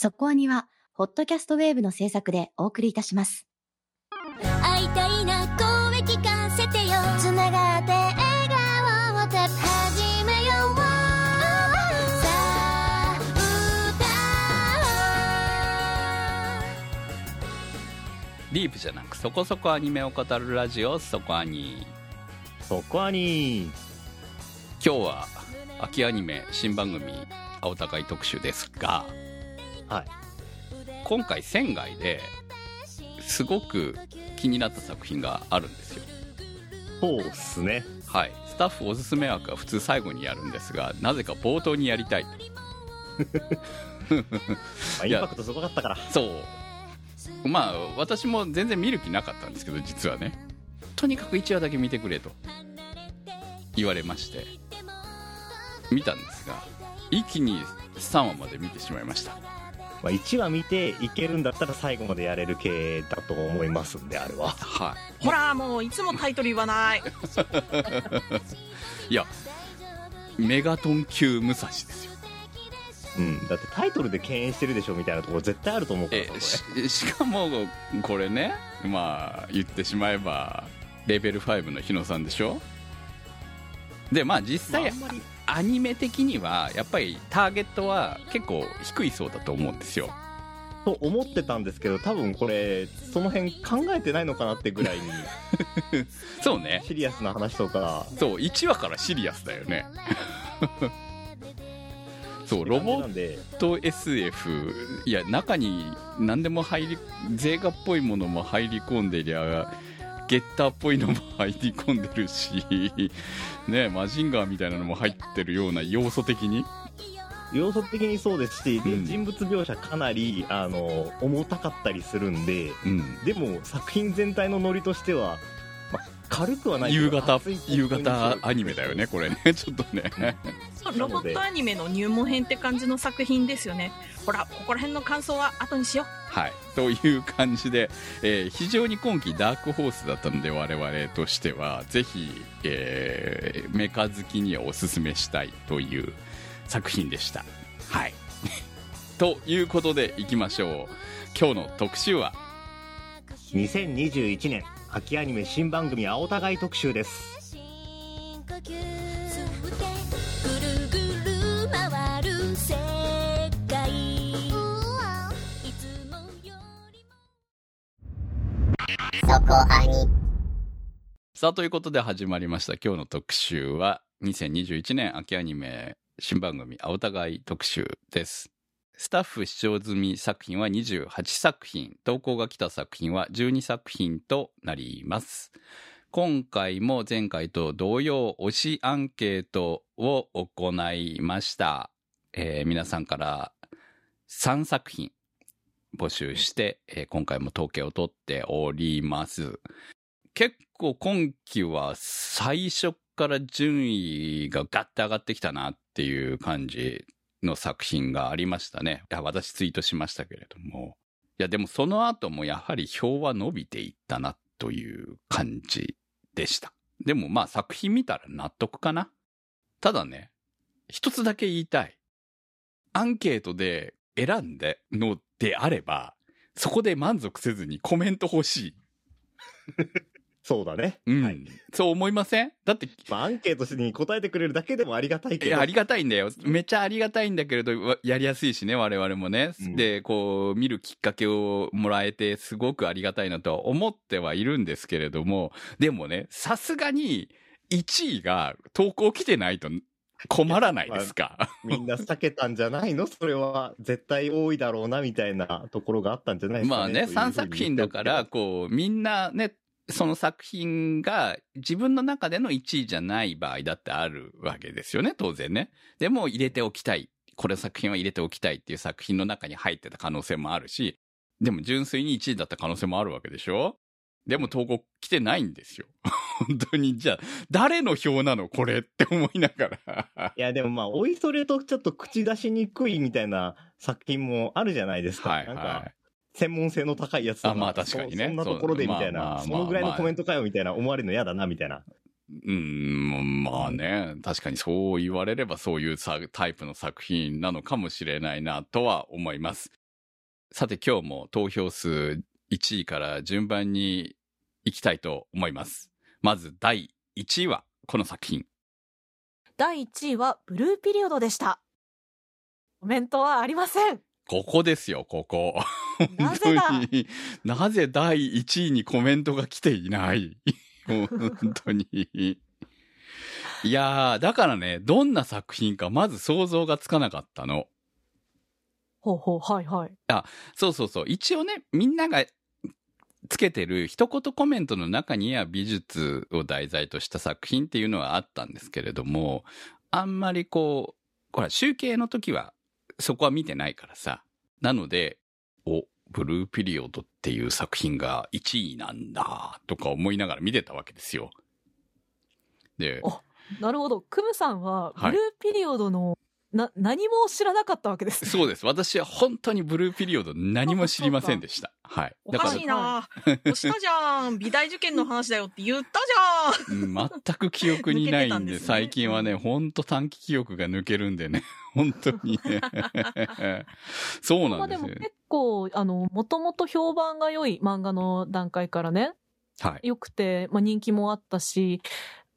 そこアニは、ホットキャストウェーブの制作でお送りいたします。会いたいな声聞かせてよ。つながって笑顔を始めようさあディープじゃなくそこそこアニメを語るラジオそこアニ。そこはに今日は秋アニメ新番組青高い特集ですがはい。今回仙外ですごく気になった作品があるんですよ。そうっすね。はい。スタッフおすすめ枠は普通最後にやるんですがなぜか冒頭にやりたい まあ、インパクトすごかったから。そう。まあ私も全然見る気なかったんですけど実はね。とにかく1話だけ見てくれと。言われまして。見たんですが一気に3話まで見てしまいましたまあ、1話見ていけるんだったら最後までやれる系だと思いますんであれは。はい。ほらもういつもタイトル言わない。いやメガトン級武蔵ですよ。うんだってタイトルで敬遠してるでしょみたいなところ絶対あると思うからししかもこれねまあ言ってしまえばレベル5の日野さんでしょ？でまあ実際、まああんまりアニメ的にはやっぱりターゲットは結構低いそうだと思うんですよ。と思ってたんですけど多分これその辺考えてないのかなってぐらいに そうね。シリアスな話とか。そう1話からシリアスだよね。そうロボット SF いや中に何でも入りゼーガっぽいものも入り込んでりゃゲッターっぽいのも入り込んでるしねマジンガーみたいなのも入ってるような要素的に？要素的にそうですし、でうん。人物描写かなりあの重たかったりするんでうん。でも作品全体のノリとしては、まあ、軽くはない夕方夕方アニメだよねこれね。ちょっとねロボットアニメの入門編って感じの作品ですよね。ほらここら辺の感想は後にしよはい。という感じで、えー非常に今季ダークホースだったので我々としてはぜひ、えーメカ好きにはおすすめしたいという作品でした。はい。ということでいきましょう。今日の特集は？2021年秋アニメ新番組青互い特集ですさあということで始まりました。今日の特集は2021年秋アニメ新番組青互い特集です。スタッフ視聴済み作品は28作品投稿が来た作品は12作品となります。今回も前回と同様推しアンケートを行いました、えー皆さんから3作品募集して、えー今回も統計を取っております結構今期は最初から順位がガッて上がってきたなっていう感じの作品がありましたね。私ツイートしましたけれども。いや、でもその後もやはり票は伸びていったなという感じでした。でもまあ作品見たら納得かな。ただね、一つだけ言いたい。アンケートで選んでのであれば、そこで満足せずにコメント欲しい。そうだね、うん。はいそう思いません？だって、まあ、アンケートに答えてくれるだけでもありがたいけどいやありがたいんだよ。めっちゃありがたいんだけれど、わやりやすいしね、我々もね。うんで、こう、見るきっかけをもらえて、すごくありがたいなとは思ってはいるんですけれども、でもね、さすがに、1位が投稿来てないと困らないですか？みんな避けたんじゃないの？それは絶対多いだろうなみたいなところがあったんじゃないですかね。まあね、というふうに3作品だから、こう、みんなね、その作品が自分の中での1位じゃない場合だってあるわけですよね、当然ね。でも入れておきたい。これ作品は入れておきたいっていう作品の中に入ってた可能性もあるし、でも純粋に1位だった可能性もあるわけでしょ？でも投稿来てないんですよ。本当に、じゃあ、誰の票なのこれって思いながら。いや、でもまあ、おいそれとちょっと口出しにくいみたいな作品もあるじゃないですか。はいなんかは、専門性の高いやつとかあまあ確かにねそそんなところでみたいそうまあまあな、そのぐらいまあのコメントかよみたいな思われるの嫌だなみたいな。い。うん、まあね、確かにそう言われればそういうさタイプの作品なのかもしれないなとは思います。さて今日も投票数1位から順番に行きたいと思います。まず第1位はこの作品。第1位はブルーピリオドでした。コメントはありません。ここですよ、ここ。なぜだ？なぜ第1位にコメントが来ていない？本当に。いやー、だからね、どんな作品かまず想像がつかなかったの。ほうほう、はいはい。そうそうそう。一応ね、みんながつけてる一言コメントの中には美術を題材とした作品っていうのはあったんですけれども、あんまりこう、ほら、集計の時はそこは見てないからさ。なので、お、ブルーピリオドっていう作品が1位なんだ、とか思いながら見てたわけですよ。で、おなるほど。クムさんは、ブはいルーピリオドの、な、何も知らなかったわけですね。そうです。私は本当にブルーピリオド何も知りませんでした。はい。おかしいな押したじゃん美大受験の話だよって言ったじゃんうん全く記憶にないんで、んですね最近はね、ほんと短期記憶が抜けるんでね、本当にね。そうなんですよ。まあでも結構、あの、もともと評判が良い漫画の段階からね、はい。良くて、まあ人気もあったし、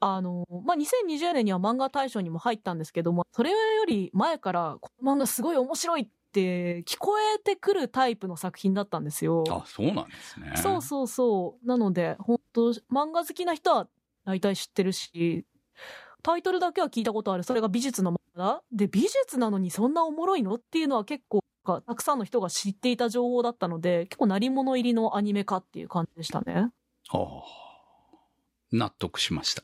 あの、まあ2020年には漫画大賞にも入ったんですけども、それより前から、この漫画すごい面白いって聞こえてくるタイプの作品だったんですよ。あ、そうなんですね。そうそうそう。なので、本当漫画好きな人は大体知ってるし、タイトルだけは聞いたことある。それが美術の漫画で、美術なのにそんなおもろいのっていうのは結構、たくさんの人が知っていた情報だったので、結構鳴り物入りのアニメ化っていう感じでしたね。はあ納得しました。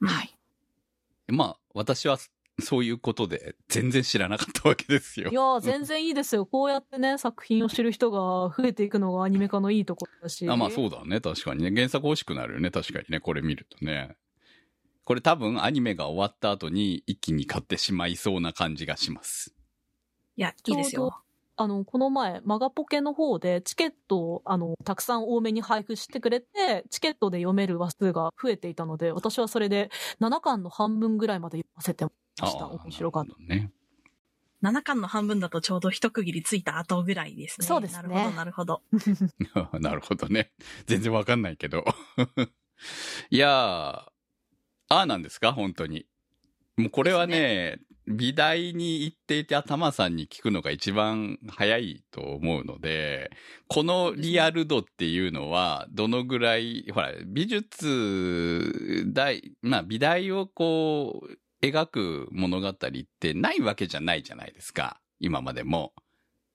はい。まあ、私はそういうことで全然知らなかったわけですよい。やー、全然いいですよ。こうやってね、作品を知る人が増えていくのがアニメ化のいいところだし。あまあそうだね。確かにね。原作欲しくなるよね。確かにね。これ見るとね。これ多分アニメが終わった後に一気に買ってしまいそうな感じがします。いや、いいですよ。あの、この前、マガポケの方でチケットを、あの、たくさん多めに配布してくれて、チケットで読める話数が増えていたので、私はそれで7巻の半分ぐらいまで読ませてもらいました。面白かった。ね。7巻の半分だとちょうど一区切りついた後ぐらいですね。そうですねなるほど、なるほど。なるほどね。全然わかんないけど。いやー、ああなんですか？本当に。もうこれはね、美大に行っていて頭さんに聞くのが一番早いと思うので、このリアル度っていうのは、どのぐらい、ほら、美術大、まあ美大をこう、描く物語ってないわけじゃないじゃないですか。今までも。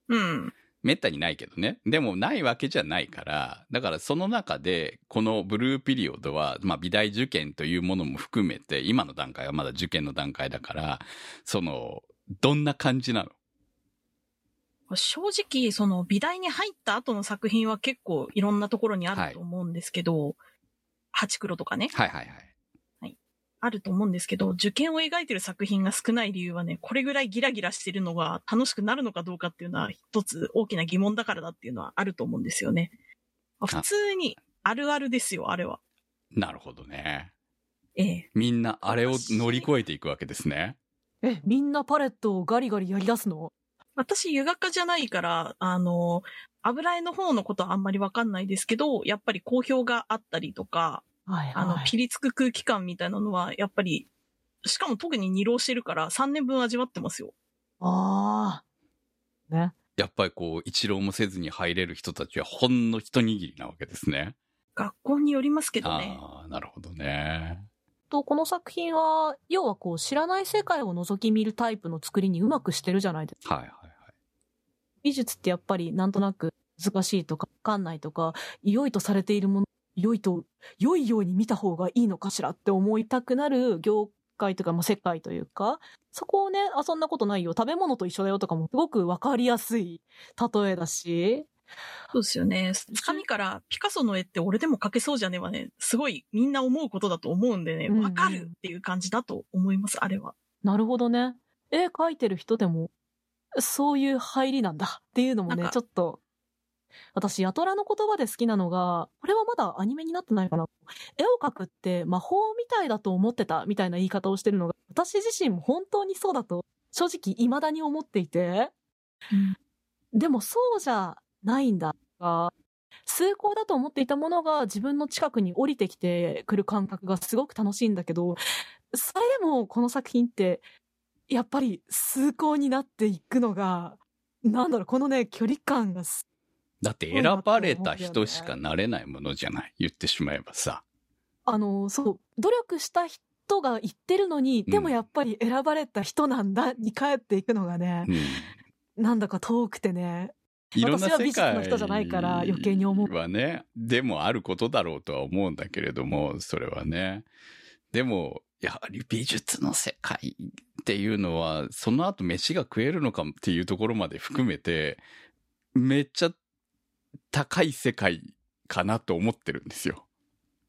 うん。めったにないけどね。でもないわけじゃないから、だからその中で、このブルーピリオドは、まあ美大受験というものも含めて、今の段階はまだ受験の段階だから、その、どんな感じなの？正直、その美大に入った後の作品は結構いろんなところにあると思うんですけど、ハチクロとかね、はいはいはい。あると思うんですけど、受験を描いてる作品が少ない理由はね、これぐらいギラギラしてるのが楽しくなるのかどうかっていうのは一つ大きな疑問だからだっていうのはあると思うんですよね。まあ普通にあるあるですよ、あれは。なるほどね。ええ。みんなあれを乗り越えていくわけですね。え、みんなパレットをガリガリやり出すの？私、湯画家じゃないから、あの、油絵の方のことはあんまりわかんないですけど、やっぱり好評があったりとか、はいあのは、い。ピリつく空気感みたいなのは、やっぱり、しかも特に二浪してるから3年分味わってますよ。ああ。ね。やっぱりこう、一浪もせずに入れる人たちはほんの一握りなわけですね。学校によりますけどね。ああ、なるほどね。と、この作品は、要はこう、知らない世界を覗き見るタイプの作りにうまくしてるじゃないですか。はいはいはい。美術ってやっぱりなんとなく難しいとか、わかんないとか、良いとされているもの、良いと、良いように見た方がいいのかしらって思いたくなる業界とか、まあ、世界というか、そこをね、あ、そんなことないよ、食べ物と一緒だよとかもすごくわかりやすい例えだし、そうですよね。つかみからピカソの絵って俺でも描けそうじゃね？はね、すごいみんな思うことだと思うんでね、うんうんわかるっていう感じだと思います、あれは。なるほどね。絵描いてる人でも、そういう入りなんだっていうのもね、ちょっと、私、ヤトラの言葉で好きなのが、これはまだアニメになってないかな。絵を描くって魔法みたいだと思ってたみたいな言い方をしてるのが、私自身も本当にそうだと、正直未だに思っていて、でもそうじゃないんだが、崇高だと思っていたものが自分の近くに降りてきてくる感覚がすごく楽しいんだけど、それでもこの作品って、やっぱり崇高になっていくのが、なんだろう、このね、距離感がすだって選ばれた人しかなれないものじゃない。言ってしまえばさ。あの、そう、努力した人が言ってるのに、でもやっぱり選ばれた人なんだに帰っていくのがねう、ん。なんだか遠くてね、いろんな私は美術世界の人じゃないから余計に思うはね、でもあることだろうとは思うんだけれども、それはね。でも、やはり美術の世界っていうのは、その後飯が食えるのかっていうところまで含めて、めっちゃ高い世界かなと思ってるんですよ。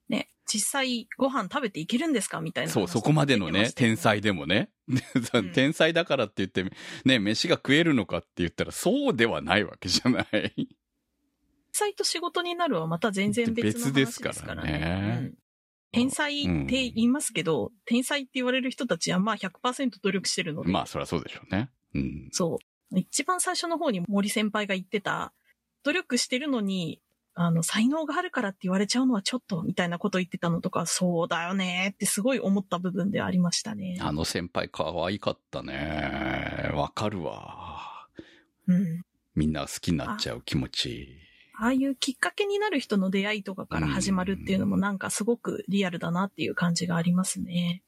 ね、実際ご飯食べていけるんですか？みたいな話そう、そこまでのね、天才でもね。うん 天才だからって言って、ね、飯が食えるのかって言ったら、そうではないわけじゃない。天才と仕事になるはまた全然別の話別ですからねですからね。うん天才って言いますけど、天才って言われる人たちはまあ100%努力してるので、まあ、そりゃそうでしょうね。うん。そう。一番最初の方に森先輩が言ってた、努力してるのに、あの、才能があるからって言われちゃうのはちょっと、みたいなこと言ってたのとか、そうだよねってすごい思った部分ではありましたね。あの先輩可愛かったね。わかるわ。うん。みんな好きになっちゃう気持ち。ああいうきっかけになる人の出会いとかから始まるっていうのもなんかすごくリアルだなっていう感じがありますね。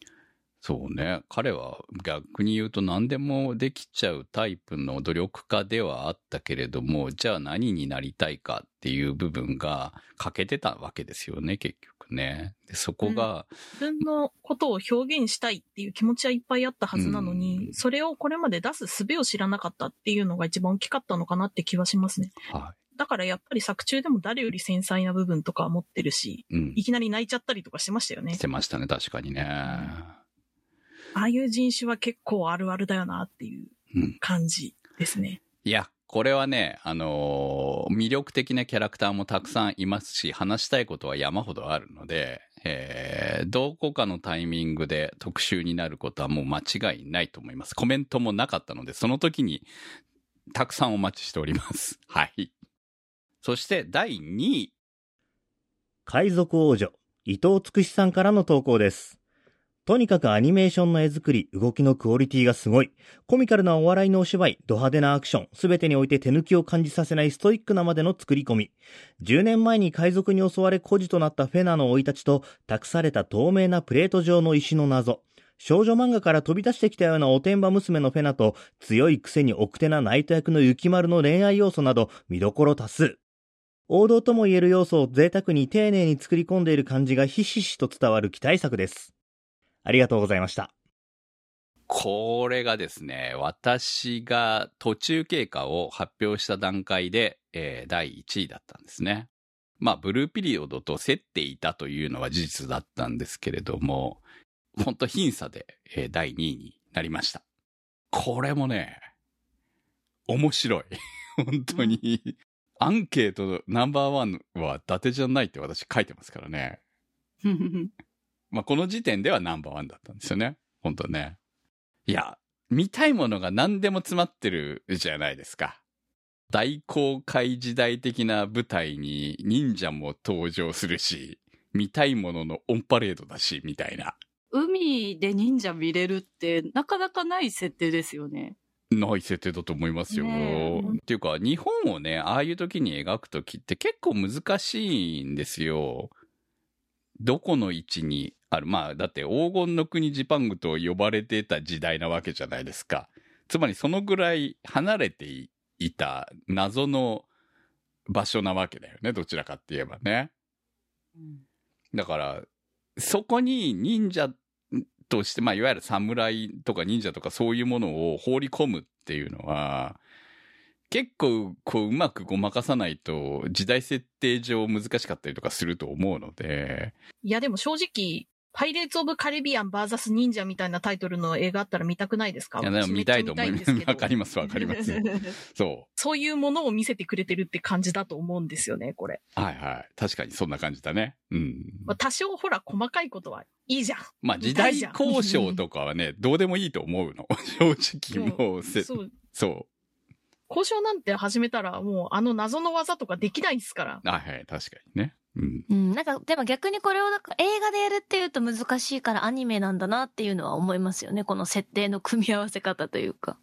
そうね。彼は逆に言うと何でもできちゃうタイプの努力家ではあったけれども、じゃあ何になりたいかっていう部分が欠けてたわけですよね、結局ね。でそこが、自分のことを表現したいっていう気持ちはいっぱいあったはずなのに、うんそれをこれまで出す術を知らなかったっていうのが一番大きかったのかなって気はしますね。はだからやっぱり作中でも誰より繊細な部分とかは持ってるし、い。うんい。きなり泣いちゃったりとかしてましたよねし。てましたね、確かにね。ああいう人種は結構あるあるだよなっていううん。感じですね。いや、これはね、あのー魅力的なキャラクターもたくさんいますし、話したいことは山ほどあるので、えーどこかのタイミングで特集になることはもう間違いないと思います。コメントもなかったので、その時にたくさんお待ちしております。はい。そして第2位。海賊王女、伊藤つくしさんからの投稿です。とにかくアニメーションの絵作り、動きのクオリティがすごい。コミカルなお笑いのお芝居、ド派手なアクション、すべてにおいて手抜きを感じさせないストイックなまでの作り込み。10年前に海賊に襲われ孤児となったフェナの生い立ちと、託された透明なプレート状の石の謎。少女漫画から飛び出してきたようなおてんば娘のフェナと、強いくせに奥手なナイト役の雪丸の恋愛要素など、見どころ多数。王道とも言える要素を贅沢に丁寧に作り込んでいる感じがひしひしと伝わる期待作です。ありがとうございました。これがですね、私が途中経過を発表した段階で、えー第1位だったんですね。まあ、ブルーピリオドと競っていたというのは事実だったんですけれども、本当僅差で、えー第2位になりました。これもね、面白い。本当に。アンケートナンバーワンは伊達じゃないって私書いてますからね。まあ、この時点ではナンバーワンだったんですよね。本当ね。いや、見たいものが何でも詰まってるじゃないですか。大公開時代的な舞台に忍者も登場するし、見たいもののオンパレードだし、みたいな。海で忍者見れるってなかなかない設定ですよね。ない設定だと思いますよ。ねっていうか、日本をね、ああいう時に描く時って結構難しいんですよ。どこの位置にある。まあ、だって黄金の国ジパングと呼ばれてた時代なわけじゃないですか。つまりそのぐらい離れていいた謎の場所なわけだよね。どちらかって言えばね。だから、そこに忍者として、まあ、いわゆる侍とか忍者とかそういうものを放り込むっていうのは、結構、こう、うまくごまかさないと、時代設定上難しかったりとかすると思うので、いやでも正直、パイレーツ・オブ・カリビアン VS 忍者みたいなタイトルの映画あったら見たくないですか？いやでも見たいと思いんですわかりますわかります そそういうものを見せてくれてるって感じだと思うんですよね、これ。う。はいはい。確かにそんな感じだね。うん。まあ、多少ほら細かいことはいいじゃん。まあ、時代交渉とかはね、どうでもいいと思うの。正直、もうせ、そう。そ交渉なんて始めたら、もうあの謎の技とかできないですから。あ、はい、確かにね。うん。うん、なんか、でも逆にこれをなんか映画でやるっていうと難しいからアニメなんだなっていうのは思いますよね。この設定の組み合わせ方というか。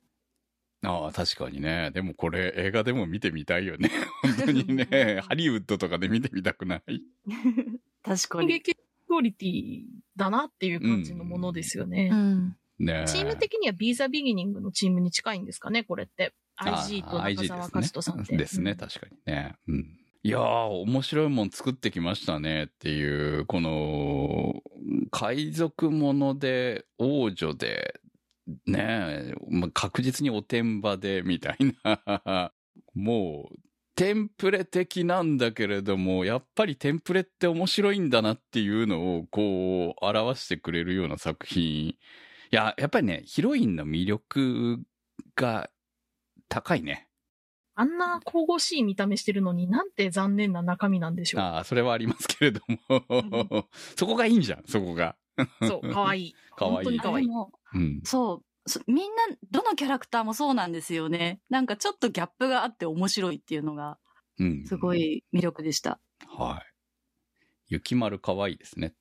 ああ、確かにね。でもこれ映画でも見てみたいよね。本当にね。ハリウッドとかで見てみたくない？確かに。劇クオリティだなっていう感じのものですよね。うん。ねチーム的には Be the Beginning のチームに近いんですかね、これって。IG と中澤勝人さんって。ですね。うん確かにね。うん。いやー、面白いもん作ってきましたねっていう、この、海賊もので、王女で、ねえ、まあ、確実におてんばで、みたいな、もう、テンプレ的なんだけれども、やっぱりテンプレって面白いんだなっていうのを、こう、表してくれるような作品。いや、やっぱりね、ヒロインの魅力が高いね。あんな神々しい見た目してるのになんて残念な中身なんでしょう。ああ、それはありますけれども。そこがいいんじゃん、そこが。そう、かわいい。かわいい本当にかわいいうん。そうそみんな、どのキャラクターもそうなんですよね。なんかちょっとギャップがあって面白いっていうのが、うん。すご。い魅力でした。はい。雪丸かわいいですね。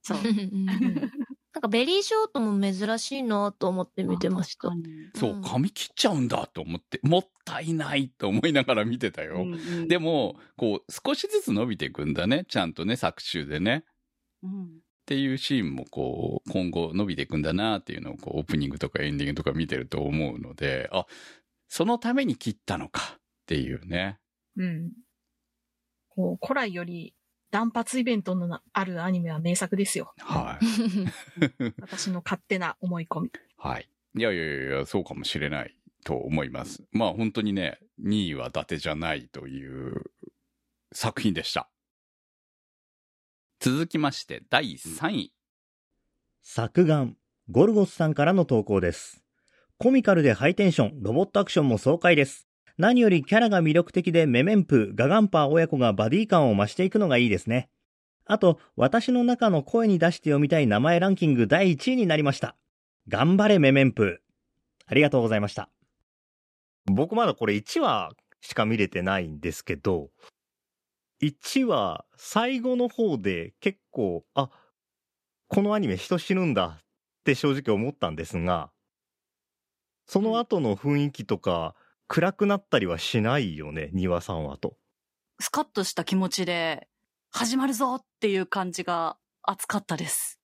そう。なんかベリーショートも珍しいなと思って見てました。そうう、ん髪切っちゃうんだと思って、もったいないと思いながら見てたよ。うんうんでも、こう、少しずつ伸びていくんだね。ちゃんとね、作中でね。うんっていうシーンもこう、今後伸びていくんだなっていうのをこう、オープニングとかエンディングとか見てると思うので、あ、そのために切ったのかっていうね。うん。こう、古来より断髪イベントのあるアニメは名作ですよ。はい。私の勝手な思い込み。はい。いやいやいやいや、そうかもしれないと思います。まあ本当にね、2位は伊達じゃないという作品でした。続きまして、第3位。作眼、ゴルゴスさんからの投稿です。コミカルでハイテンション、ロボットアクションも爽快です。何よりキャラが魅力的でメメンプ、ガガンパー親子がバディ感を増していくのがいいですね。あと、私の中の声に出して読みたい名前ランキング第1位になりました。頑張れメメンプ。ありがとうございました。僕まだこれ1話しか見れてないんですけど、1話最後の方で結構、あ、このアニメ人死ぬんだって正直思ったんですが、その後の雰囲気とか暗くなったりはしないよね、2話3話と。スカッとした気持ちで、始まるぞっていう感じが熱かったです。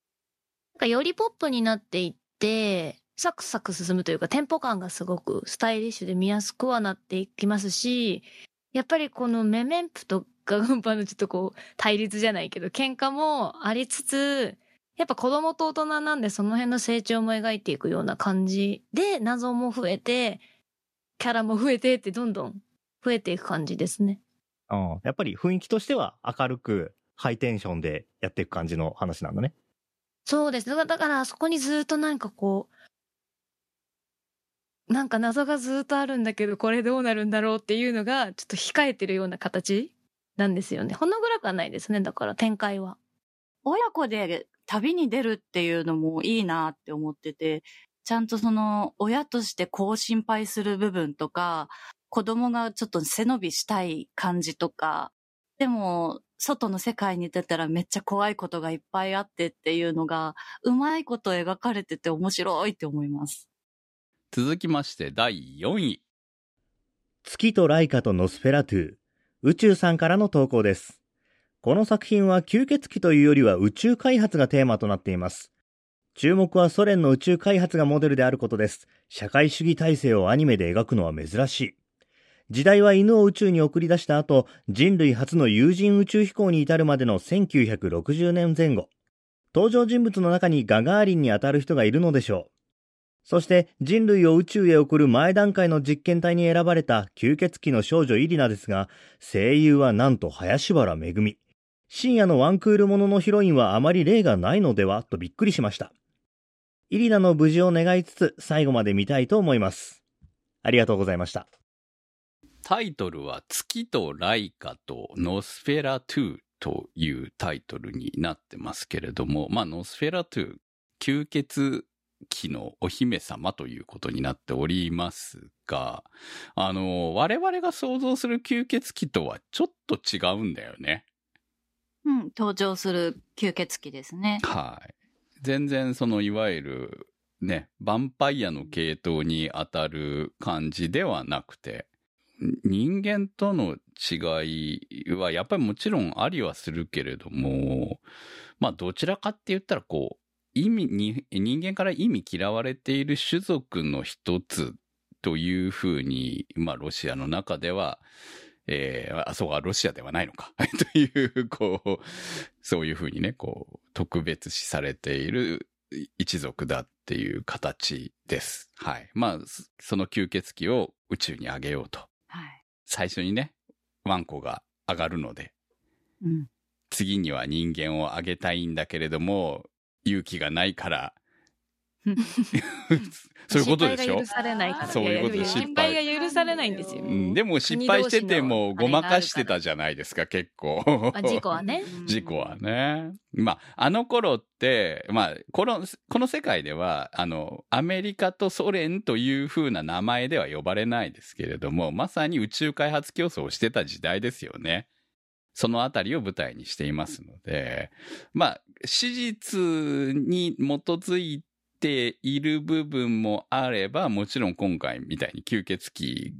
なんかよりポップになっていって、サクサク進むというか、テンポ感がすごくスタイリッシュで見やすくはなっていきますし、やっぱりこのメメンプとガガンパのちょっとこう、対立じゃないけど、喧嘩もありつつ、やっぱ子供と大人なんでその辺の成長も描いていくような感じで、謎も増えて、キャラも増えてってどんどん増えていく感じですね。うん、やっぱり雰囲気としては明るく、ハイテンションでやっていく感じの話なんだね。そうです。だから、だからあそこにずっとなんかこう、なんか謎がずっとあるんだけど、これどうなるんだろうっていうのが、ちょっと控えてるような形なんですよね。ほの暗くはないですね。だから展開は。親子で旅に出るっていうのもいいなって思ってて、ちゃんとその親としてこう心配する部分とか、子供がちょっと背伸びしたい感じとか、でも外の世界に出たらめっちゃ怖いことがいっぱいあってっていうのが、うまいこと描かれてて面白いって思います。続きまして、第4位。月とライカとノスフェラトゥー、宇宙さんからの投稿です。この作品は吸血鬼というよりは宇宙開発がテーマとなっています。注目はソ連の宇宙開発がモデルであることです。社会主義体制をアニメで描くのは珍しい。時代は犬を宇宙に送り出した後、人類初の有人宇宙飛行に至るまでの1960年前後。登場人物の中にガガーリンに当たる人がいるのでしょう。そして人類を宇宙へ送る前段階の実験体に選ばれた吸血鬼の少女イリナですが、声優はなんと林原めぐみ。深夜のワンクールもののヒロインはあまり例がないのではとびっくりしました。イリナの無事を願いつつ最後まで見たいと思います。ありがとうございました。タイトルは月とライカとノスフェラトゥというタイトルになってますけれども、まあノスフェラトゥ、吸血期のお姫様ということになっておりますが、あの、我々が想像する吸血鬼とはちょっと違うんだよね。うん、登場する吸血鬼ですね。はい。全然そのいわゆるね、ヴァンパイアの系統に当たる感じではなくて、人間との違いはやっぱりもちろんありはするけれども、まあどちらかって言ったらこう、意味に、人間から意味嫌われている種族の一つというふうに、まあロシアの中では、えー、あ、そうか、ロシアではないのか。という、こう、そういうふうにね、こう、特別視されている一族だっていう形です。はい。まあ、そその吸血鬼を宇宙に上げようと。はい。最初にね、ワンコが上がるので、うん。次には人間を上げたいんだけれども、勇気がないから、そういうことでしょ？失敗が許されないから。そういうことやや失失敗が許されないんですよ。うん、でも失敗しててもごまかしてたじゃないですか、結構。あ事故はね。事故はね。まあ、あの頃って、まあ、この、この世界では、あの、アメリカとソ連という風な名前では呼ばれないですけれども、まさに宇宙開発競争をしてた時代ですよね。そのあたりを舞台にしていますので、まあ、史実に基づいている部分もあれば、もちろん今回みたいに吸血鬼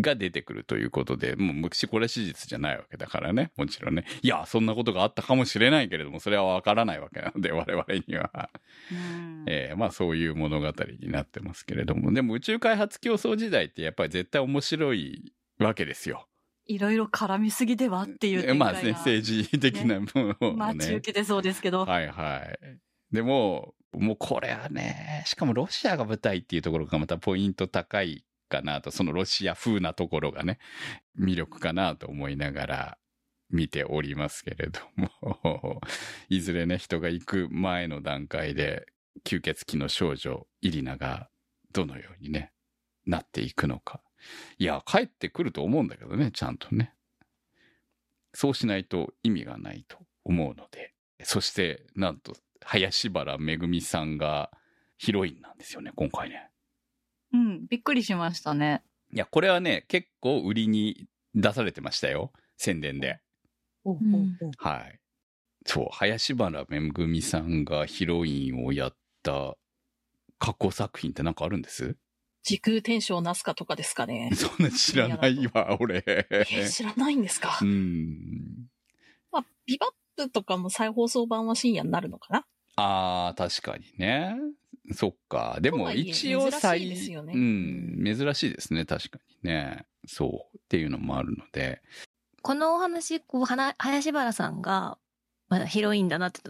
が出てくるということで、もう、むしこれは史実じゃないわけだからね。もちろんね。いや、そんなことがあったかもしれないけれども、それはわからないわけなので、我々には。うんえーまあそういう物語になってますけれども。でも宇宙開発競争時代ってやっぱり絶対面白いわけですよ。いろいろ絡みすぎではっていうえまあね、政治的なものをね。待ち受けてそうですけど。はいはい。でも、もうこれはね、しかもロシアが舞台っていうところがまたポイント高いかなと、そのロシア風なところがね、魅力かなと思いながら見ておりますけれども、いずれね、人が行く前の段階で、吸血鬼の少女、イリナがどのようにね、なっていくのか。いや、帰ってくると思うんだけどね、ちゃんとね。そうしないと意味がないと思うので。そして、なんと、林原めぐみさんがヒロインなんですよね、今回ね。うん、びっくりしましたね。いや、これはね、結構売りに出されてましたよ。宣伝で。おううんおうおうはい。そう、林原めぐみさんがヒロインをやった過去作品ってなんかあるんです？時空天使をなすかとかですかね。そんな知らないわ、俺。えー知らないんですか？う。ん。まあ、ビバップとかも再放送版は深夜になるのかな？ああ、確かにね。そっか。でも一応再、珍しいですよねうん、珍しいですね。確かにね。そう。っていうのもあるので。このお話、こう、林原さんが、まあ、ヒロインだなって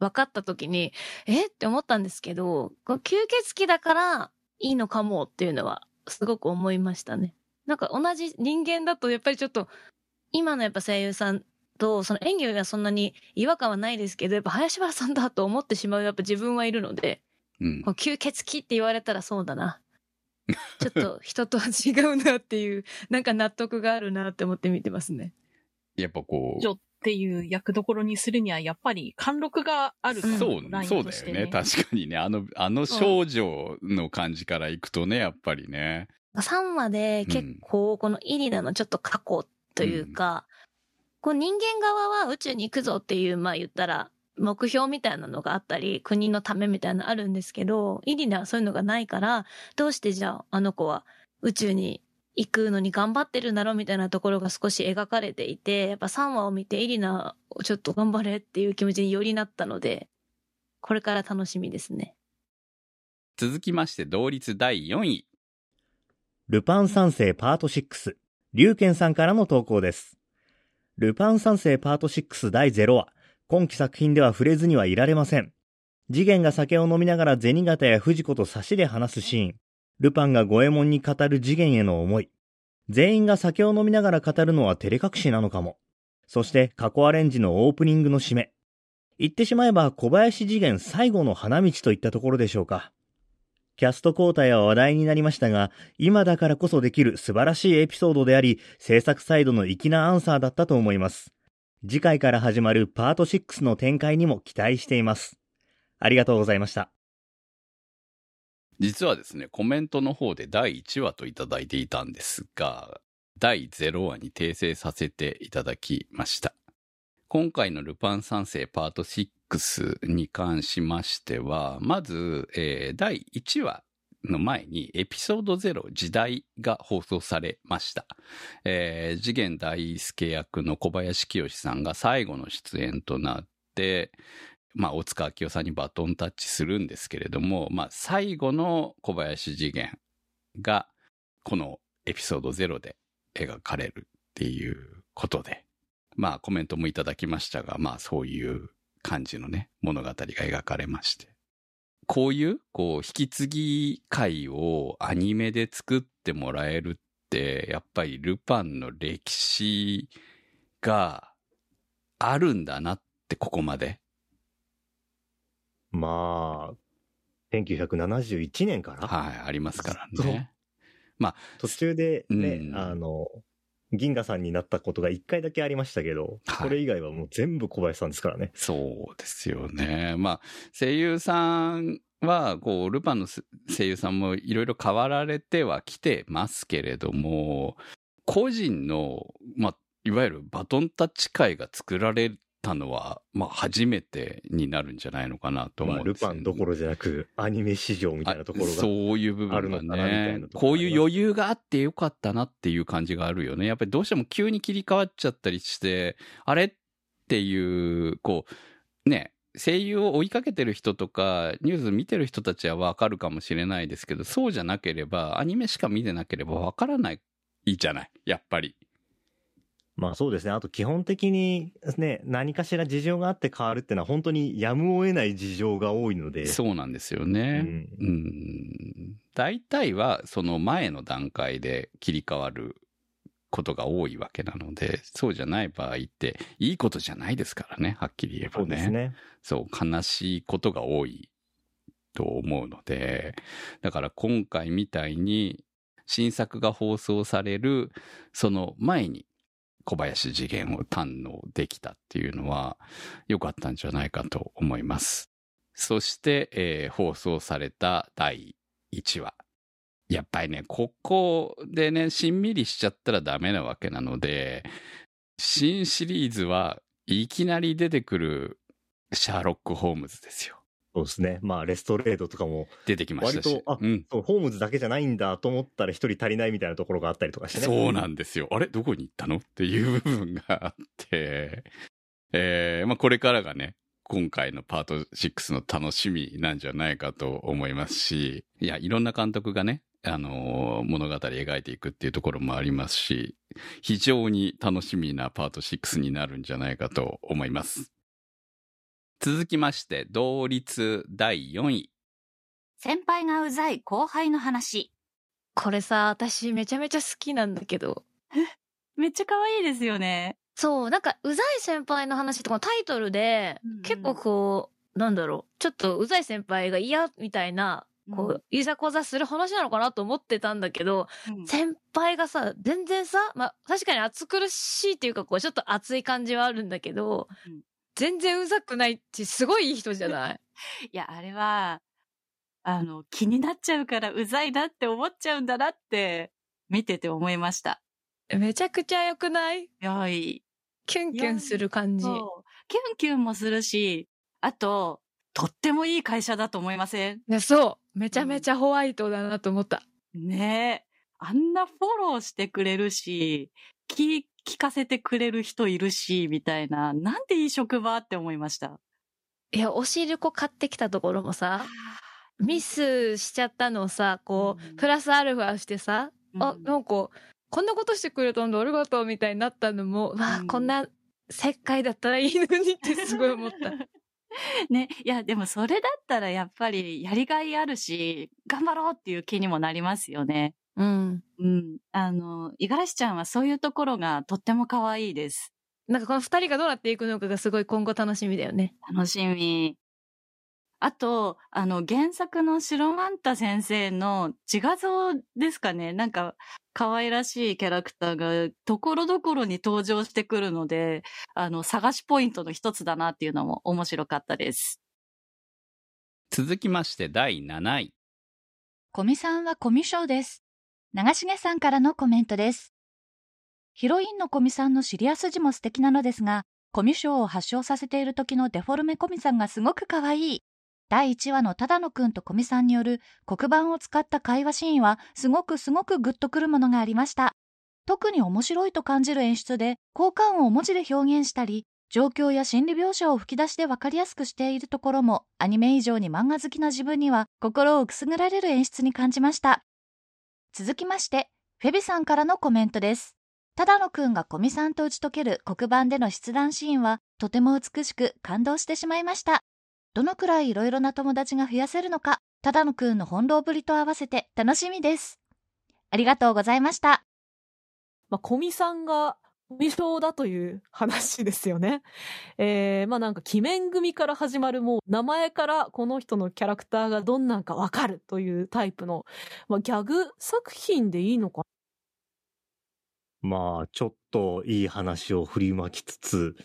分かった時に、え？って思ったんですけど、吸血鬼だからいいのかもっていうのは、すごく思いましたね。なんか同じ人間だと、やっぱりちょっと、今のやっぱ声優さんと、その演技がそんなに違和感はないですけど、やっぱ林原さんだと思ってしまう、やっぱ自分はいるので、うんこう。吸血鬼って言われたらそうだな。ちょっと人とは違うなっていう、なんか納得があるなって思って見てますね。やっぱこ女っていう役どころにするには、やっぱり貫禄があるそう、そうだよね。確かにね。あの、あの少女の感じからいくとね、やっぱりね。3話で結構このイリナのちょっと過去というか、こう人間側は宇宙に行くぞっていう、まあ言ったら目標みたいなのがあったり、国のためみたいなのあるんですけど、イリナはそういうのがないから、どうしてじゃああの子は宇宙に行くのに頑張ってるんだろうみたいなところが少し描かれていて、やっぱ3話を見てイリナをちょっと頑張れっていう気持ちによりなったので、これから楽しみですね。続きまして、同率第4位。ルパン三世パート6、龍賢さんからの投稿です。ルパン三世パート6第0話、今期作品では触れずにはいられません。次元が酒を飲みながら銭形や藤子と差しで話すシーン。ルパンが五右衛門に語る次元への思い。全員が酒を飲みながら語るのは照れ隠しなのかも。そして過去アレンジのオープニングの締め。言ってしまえば小林次元最後の花道といったところでしょうか。キャスト交代は話題になりましたが、今だからこそできる素晴らしいエピソードであり、制作サイドの粋なアンサーだったと思います。次回から始まるパート6の展開にも期待しています。ありがとうございました。実はですね、コメントの方で第1話といただいていたんですが、第0話に訂正させていただきました。今回のルパン三世パート6に関しましては、まず、えー第1話の前にエピソード0時代が放送されました。えー次元大介役の小林清さんが最後の出演となって、まあ、大塚明夫さんにバトンタッチするんですけれども、まあ、最後の小林次元が、このエピソード0で描かれるっていうことで、まあ、コメントもいただきましたが、まあ、そういう感じのね、物語が描かれまして。こういう、こう、引き継ぎ会をアニメで作ってもらえるって、やっぱりルパンの歴史があるんだなって、ここまで。まあ、1971年から、はい、ありますからずっね。途中でね、うんあの、銀河さんになったことが一回だけありましたけど、はいそれ以外はもう全部小林さんですからね。そうですよね。まあ、声優さんは、こう、ルパンの声優さんもいろいろ変わられてはきてますけれども、個人の、まあ、いわゆるバトンタッチ会が作られたのは、まあ、初めてになるんじゃないのかなと思うんですよねパンどころじゃなく、アニメ市場みたいなところあが。そういう部分あるのがかなみたいねなこういう余裕があってよかったなっていう感じがあるよね。やっぱりどうしても急に切り替わっちゃったりして、あれっていう、こう、ね、声優を追いかけてる人とか、ニュース見てる人たちはわかるかもしれないですけど、そうじゃなければ、アニメしか見てなければわからないじゃない。やっぱり。まあそうですね。あと基本的にね、何かしら事情があって変わるっていうのは本当にやむを得ない事情が多いので。そうなんですようね。んうん。大体はその前の段階で切り替わることが多いわけなので、そうじゃない場合っていいことじゃないですからね、はっきり言えばそうですね。そう、悲しいことが多いと思うので、だから今回みたいに新作が放送されるその前に小林次元を堪能できたっていうのは良かったんじゃないかと思います。そして、えー放送された第1話。やっぱりね、ここでね、しんみりしちゃったらダメなわけなので、新シリーズはいきなり出てくるシャーロック・ホームズですよ。そうですね。まあレストレードとかも、出てきましたし。割とあうん。そう、ホームズだけじゃないんだと思ったら一人足りないみたいなところがあったりとかしてね。そうなんですよ。あれ？どこに行ったの？っていう部分があって、えー、まあこれからがね、今回のパート6の楽しみなんじゃないかと思いますし、いや、いろんな監督がね、あのー物語描いていくっていうところもありますし、非常に楽しみなパート6になるんじゃないかと思います。続きまして、同率第4位。先輩がうざい後輩の話。これさ、私めちゃめちゃ好きなんだけど。めっちゃ可愛いですよね。そう、なんか、うざい先輩の話とかタイトルで、結構こう、なんだろう、ちょっとうざい先輩が嫌みたいな、こう、いざこざする話なのかなと思ってたんだけど、うん先輩がさ、全然さ、まあ、確かに暑苦しいっていうか、こう、ちょっと熱い感じはあるんだけど、うん全然うざくないって、すごいいい人じゃない？いや、あれは、あの、気になっちゃうからうざいなって思っちゃうんだなって、見てて思いました。めちゃくちゃ良くない？いや、いい。キュンキュンする感じ。キュンキュンもするし、あと、とってもいい会社だと思いません？いやそう。めちゃめちゃホワイトだなと思った。ねえ。あんなフォローしてくれるし、聞、聞かせてくれる人いるし、みたいな。なんていい職場って思いました？いや、お汁粉買ってきたところもさ、ミスしちゃったのをさ、こうんう、プラスアルファしてさ、あ、うんなんか、こんなことしてくれたんだ、ありがとう、みたいになったのも、わあ、うんこんな、石灰だったらいいのにってすごい思った。ね、いや、でもそれだったらやっぱりやりがいあるし、頑張ろうっていう気にもなりますよね。うん。うん。あの、五十嵐ちゃんはそういうところがとっても可愛いです。なんかこの二人がどうなっていくのかがすごい今後楽しみだよね。楽しみ。あと、あの、原作の白マンタ先生の自画像ですかね。なんか、可愛らしいキャラクターが、ところどころに登場してくるので、あの、探しポイントの一つだなっていうのも面白かったです。続きまして第7位。コミさんはコミュ障です。長重さんからのコメントです。ヒロインのコミさんのシリアス時も素敵なのですが、コミュ障を発症させている時のデフォルメコミさんがすごく可愛い。第1話の只野くんとコミさんによる黒板を使った会話シーンはすごくすごくグッとくるものがありました。特に面白いと感じる演出で効果音を文字で表現したり、状況や心理描写を吹き出しで分かりやすくしているところもアニメ以上に漫画好きな自分には心をくすぐられる演出に感じました。続きまして、フェビさんからのコメントです。只野くんが古見さんと打ち解ける黒板での出談シーンはとても美しく感動してしまいました。どのくらいいろいろな友達が増やせるのか、只野くんの翻弄ぶりと合わせて楽しみです。ありがとうございました。まあ、コミさんが、コミ症だという話ですよね。えー、まあなんか、鬼面組から始まるもう、名前からこの人のキャラクターがどんなんかわかるというタイプの、まあギャグ作品でいいのかまあ、ちょっといい話を振りまきつつ、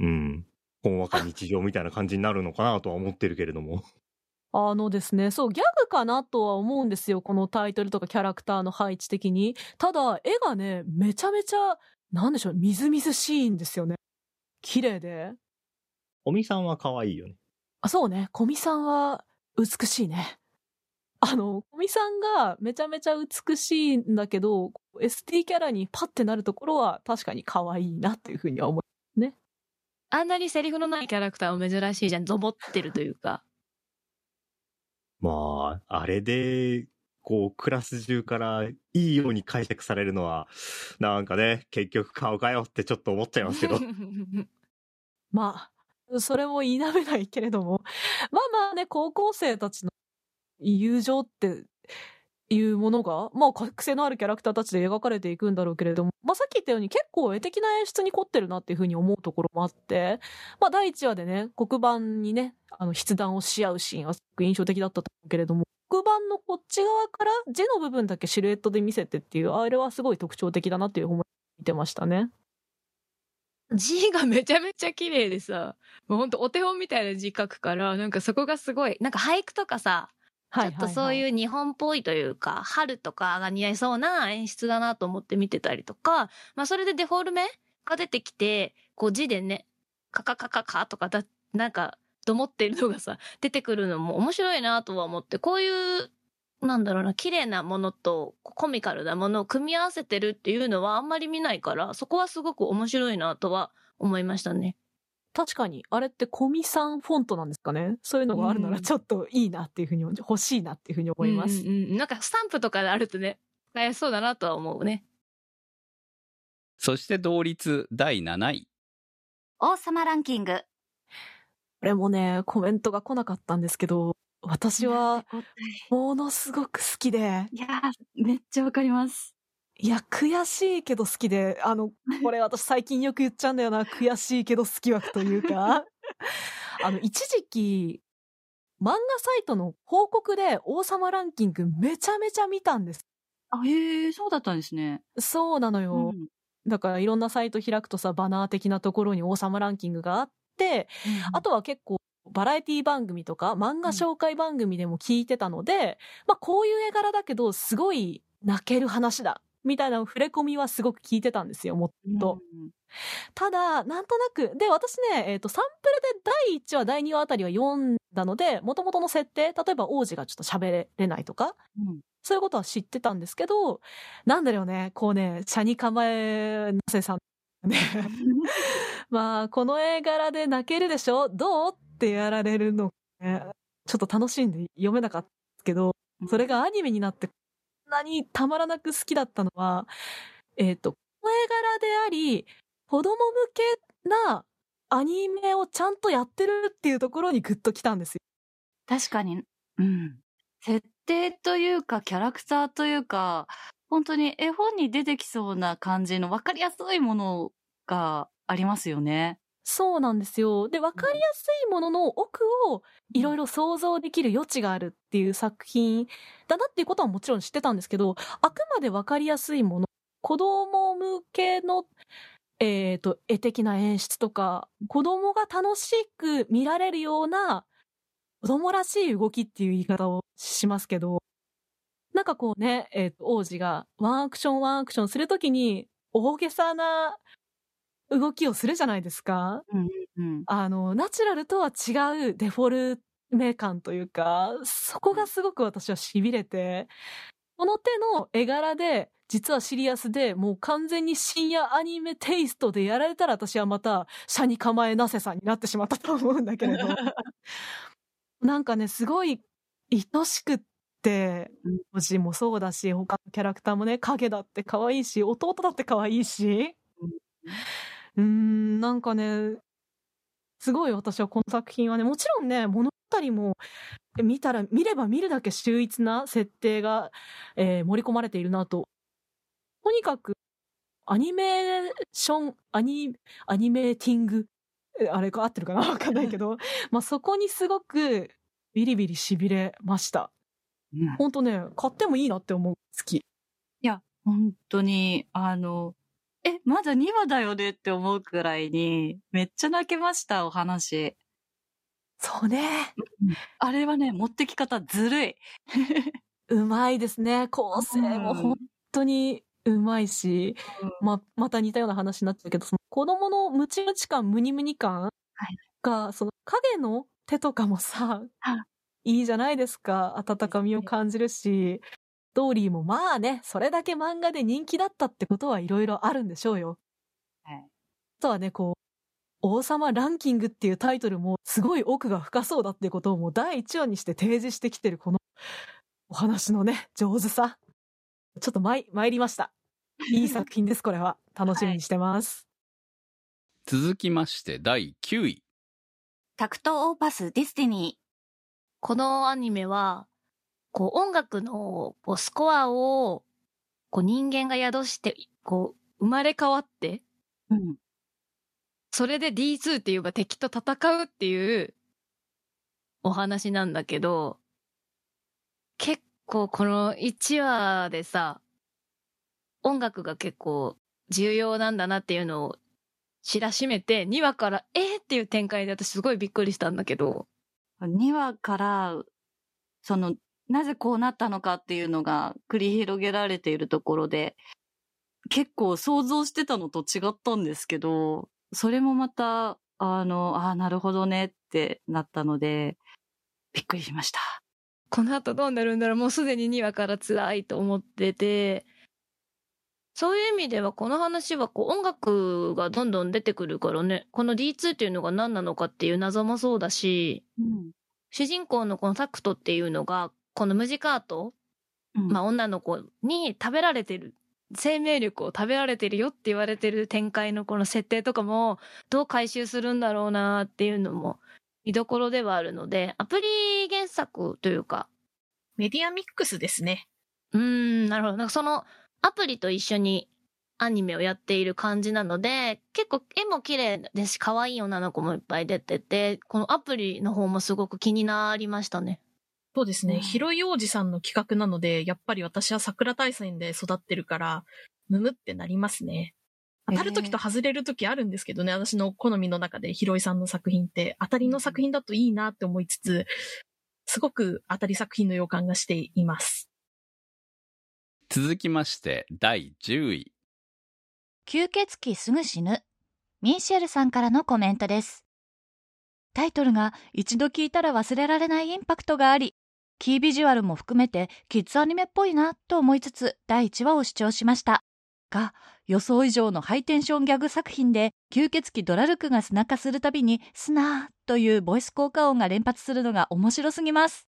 うん、ほんわか日常みたいな感じになるのかなとは思ってるけれども。あのですね、そう、ギャグかなとは思うんですよ。このタイトルとかキャラクターの配置的に。ただ、絵がね、めちゃめちゃ、なんでしょう、みずみずしいんですよね。綺麗で。おみさんは可愛いよね。あ、そうね、コミさんは美しいね。あの、コミさんがめちゃめちゃ美しいんだけど、ST キャラにパッてなるところは確かに可愛いなっていうふうには思う。あんなにセリフのないキャラクターも珍しいじゃん。ゾボってるというか。まあ、あれで、こう、クラス中からいいように解釈されるのは、なんかね、結局顔かよってちょっと思っちゃいますけど。まあ、それも否めないけれども。まあまあね、高校生たちの友情っていうものが、まあ、癖のあるキャラクターたちで描かれていくんだろうけれども、まあさっき言ったように結構絵的な演出に凝ってるなっていうふうに思うところもあって、まあ第1話でね、黒板にね、あの、筆談をし合うシーンはすごく印象的だったと思うけれども、黒板のこっち側から字の部分だけシルエットで見せてっていう、あれはすごい特徴的だなっていう思い見てましたね。字がめちゃめちゃ綺麗でさ、もうほんとお手本みたいな字書くから、なんかそこがすごい、なんか俳句とかさ、ちょっとそう。いう日本っぽいというか、春とかが似合いそうな演出だなと思って見てたりとか、まあそれでデフォルメが出てきて、こう字でね、カカカカカとかだ、なんか、どもってるのがさ、出てくるのも面白いなとは思って、こういう、なんだろうな、綺麗なものとコミカルなものを組み合わせてるっていうのはあんまり見ないから、そこはすごく面白いなとは思いましたね。確かに、あれってコミさんフォントなんですかね？そういうのがあるなうんらちょっといいなっていうふうに、欲しいなっていうふうに思います。うんうんうんなんかスタンプとかであるとね、使えそうだなとは思うね。そして同率第7位。王様ランキング。これもね、コメントが来なかったんですけど、私はものすごく好きで、いやー、めっちゃわかります。いや、悔しいけど好きで、あの、これ私最近よく言っちゃうんだよな、悔しいけど好き枠というか、あの、一時期、漫画サイトの報告で王様ランキングめちゃめちゃ見たんです。あ、へえ、そうだったんですね。そうなのよ。うんだからいろんなサイト開くとさ、バナー的なところに王様ランキングがあって、あとは結構、バラエティ番組とか漫画紹介番組でも聞いてたので、まあこういう絵柄だけど、すごい泣ける話だ。みたいな触れ込みはすごく聞いてたんですよ、もっと。うんただ、なんとなく、で、私ね、えっ、と、サンプルで第1話、第2話あたりは読んだので、元々の設定、例えば王子がちょっと喋れないとか、うんそういうことは知ってたんですけど、なんだろうね、こうね、車に構えなせさん。ね。まあ、この絵柄で泣けるでしょ？どうってやられるの、ね、ちょっと楽しんで読めなかったんですけど、それがアニメになって、なにたまらなく好きだったのは、えっ、と、この絵柄であり、子供向けなアニメをちゃんとやってるっていうところにグッときたんですよ。確かに、うん。設定というか、キャラクターというか、本当に絵本に出てきそうな感じの分かりやすいものがありますよね。そうなんですよ。で、わかりやすいものの奥をいろいろ想像できる余地があるっていう作品だなっていうことはもちろん知ってたんですけど、あくまでわかりやすいもの、子供向けの、えっ、と、絵的な演出とか、子供が楽しく見られるような子供らしい動きっていう言い方をしますけど、なんかこうね、えっ、と、王子がワンアクションワンアクションするときに大げさな動きをするじゃないですか。うんうん。あの、ナチュラルとは違うデフォルメ感というか、そこがすごく私は痺れて、この手の絵柄で、実はシリアスで、もう完全に深夜アニメテイストでやられたら私はまた、車に構えなせさんになってしまったと思うんだけれど。なんかね、すごい愛しくって、王子もそうだし、他のキャラクターもね、影だって可愛いし、弟だって可愛いし、うーん、なんかね、すごい私はこの作品はね、もちろんね、物語も見たら、見れば見るだけ秀逸な設定が、えー盛り込まれているなと。とにかく、アニメーション、アニ、アニメーティング、えあれか合ってるかな？わかんないけど、まあそこにすごくビリビリ痺れました。うんほんとね、買ってもいいなって思う。好き。いや、本当に、あの、え、まだ2話だよねって思うくらいに、めっちゃ泣けました、お話。そうね。あれはね、持ってき方ずるい。うまいですね。構成も本当にうまいし、ま、また似たような話になっちゃうけど、その子供のムチムチ感、ムニムニ感が、その影の手とかもさ、いいじゃないですか。温かみを感じるし、ストーリーもまあね、それだけ漫画で人気だったってことはいろいろあるんでしょうよ。はいあとはね、こう、王様ランキングっていうタイトルもすごい奥が深そうだっていうことをもう第1話にして提示してきてるこのお話のね、上手さ。ちょっと参りました。いい作品です、これは。楽しみにしてます。続きまして第9位。 takt op.Destiny このアニメは、こう音楽のこうスコアを、こう人間が宿して、こう生まれ変わって、ー。うん。それで D2 って言えば敵と戦うっていうお話なんだけど、結構この1話でさ、音楽が結構重要なんだなっていうのを知らしめて、2話からえーっていう展開で私すごいびっくりしたんだけど、2話から、その、なぜこうなったのかっていうのが繰り広げられているところで、結構想像してたのと違ったんですけど、それもまた、あの、ああ、なるほどねってなったので、びっくりしました。この後どうなるんだろうもうすでに2話から辛いと思ってて、そういう意味ではこの話はこう音楽がどんどん出てくるからね、この D2 っていうのが何なのかっていう謎もそうだし、うん。主人公のこのタクトっていうのが、このムジカート、うんまあ女の子に食べられてる、生命力を食べられてるよって言われてる展開のこの設定とかも、どう回収するんだろうなっていうのも見どころではあるので、アプリ原作というか、メディアミックスですね。うーん、なるほど。なんかそのアプリと一緒にアニメをやっている感じなので、結構絵も綺麗ですし、可愛い女の子もいっぱい出てて、このアプリの方もすごく気になりましたね。そうですね。うん広い王子さんの企画なので、やっぱり私は桜大戦で育ってるから、むむってなりますね。当たる時と外れる時あるんですけどね、私の好みの中で広いさんの作品って当たりの作品だといいなって思いつつ、すごく当たり作品の予感がしています。続きまして第10位。吸血鬼すぐ死ぬ。ミンシェルさんからのコメントです。タイトルが一度聞いたら忘れられないインパクトがあり、キービジュアルも含めてキッズアニメっぽいなと思いつつ第1話を視聴しました。が、予想以上のハイテンションギャグ作品で吸血鬼ドラルクが砂化するたびにスナーというボイス効果音が連発するのが面白すぎます。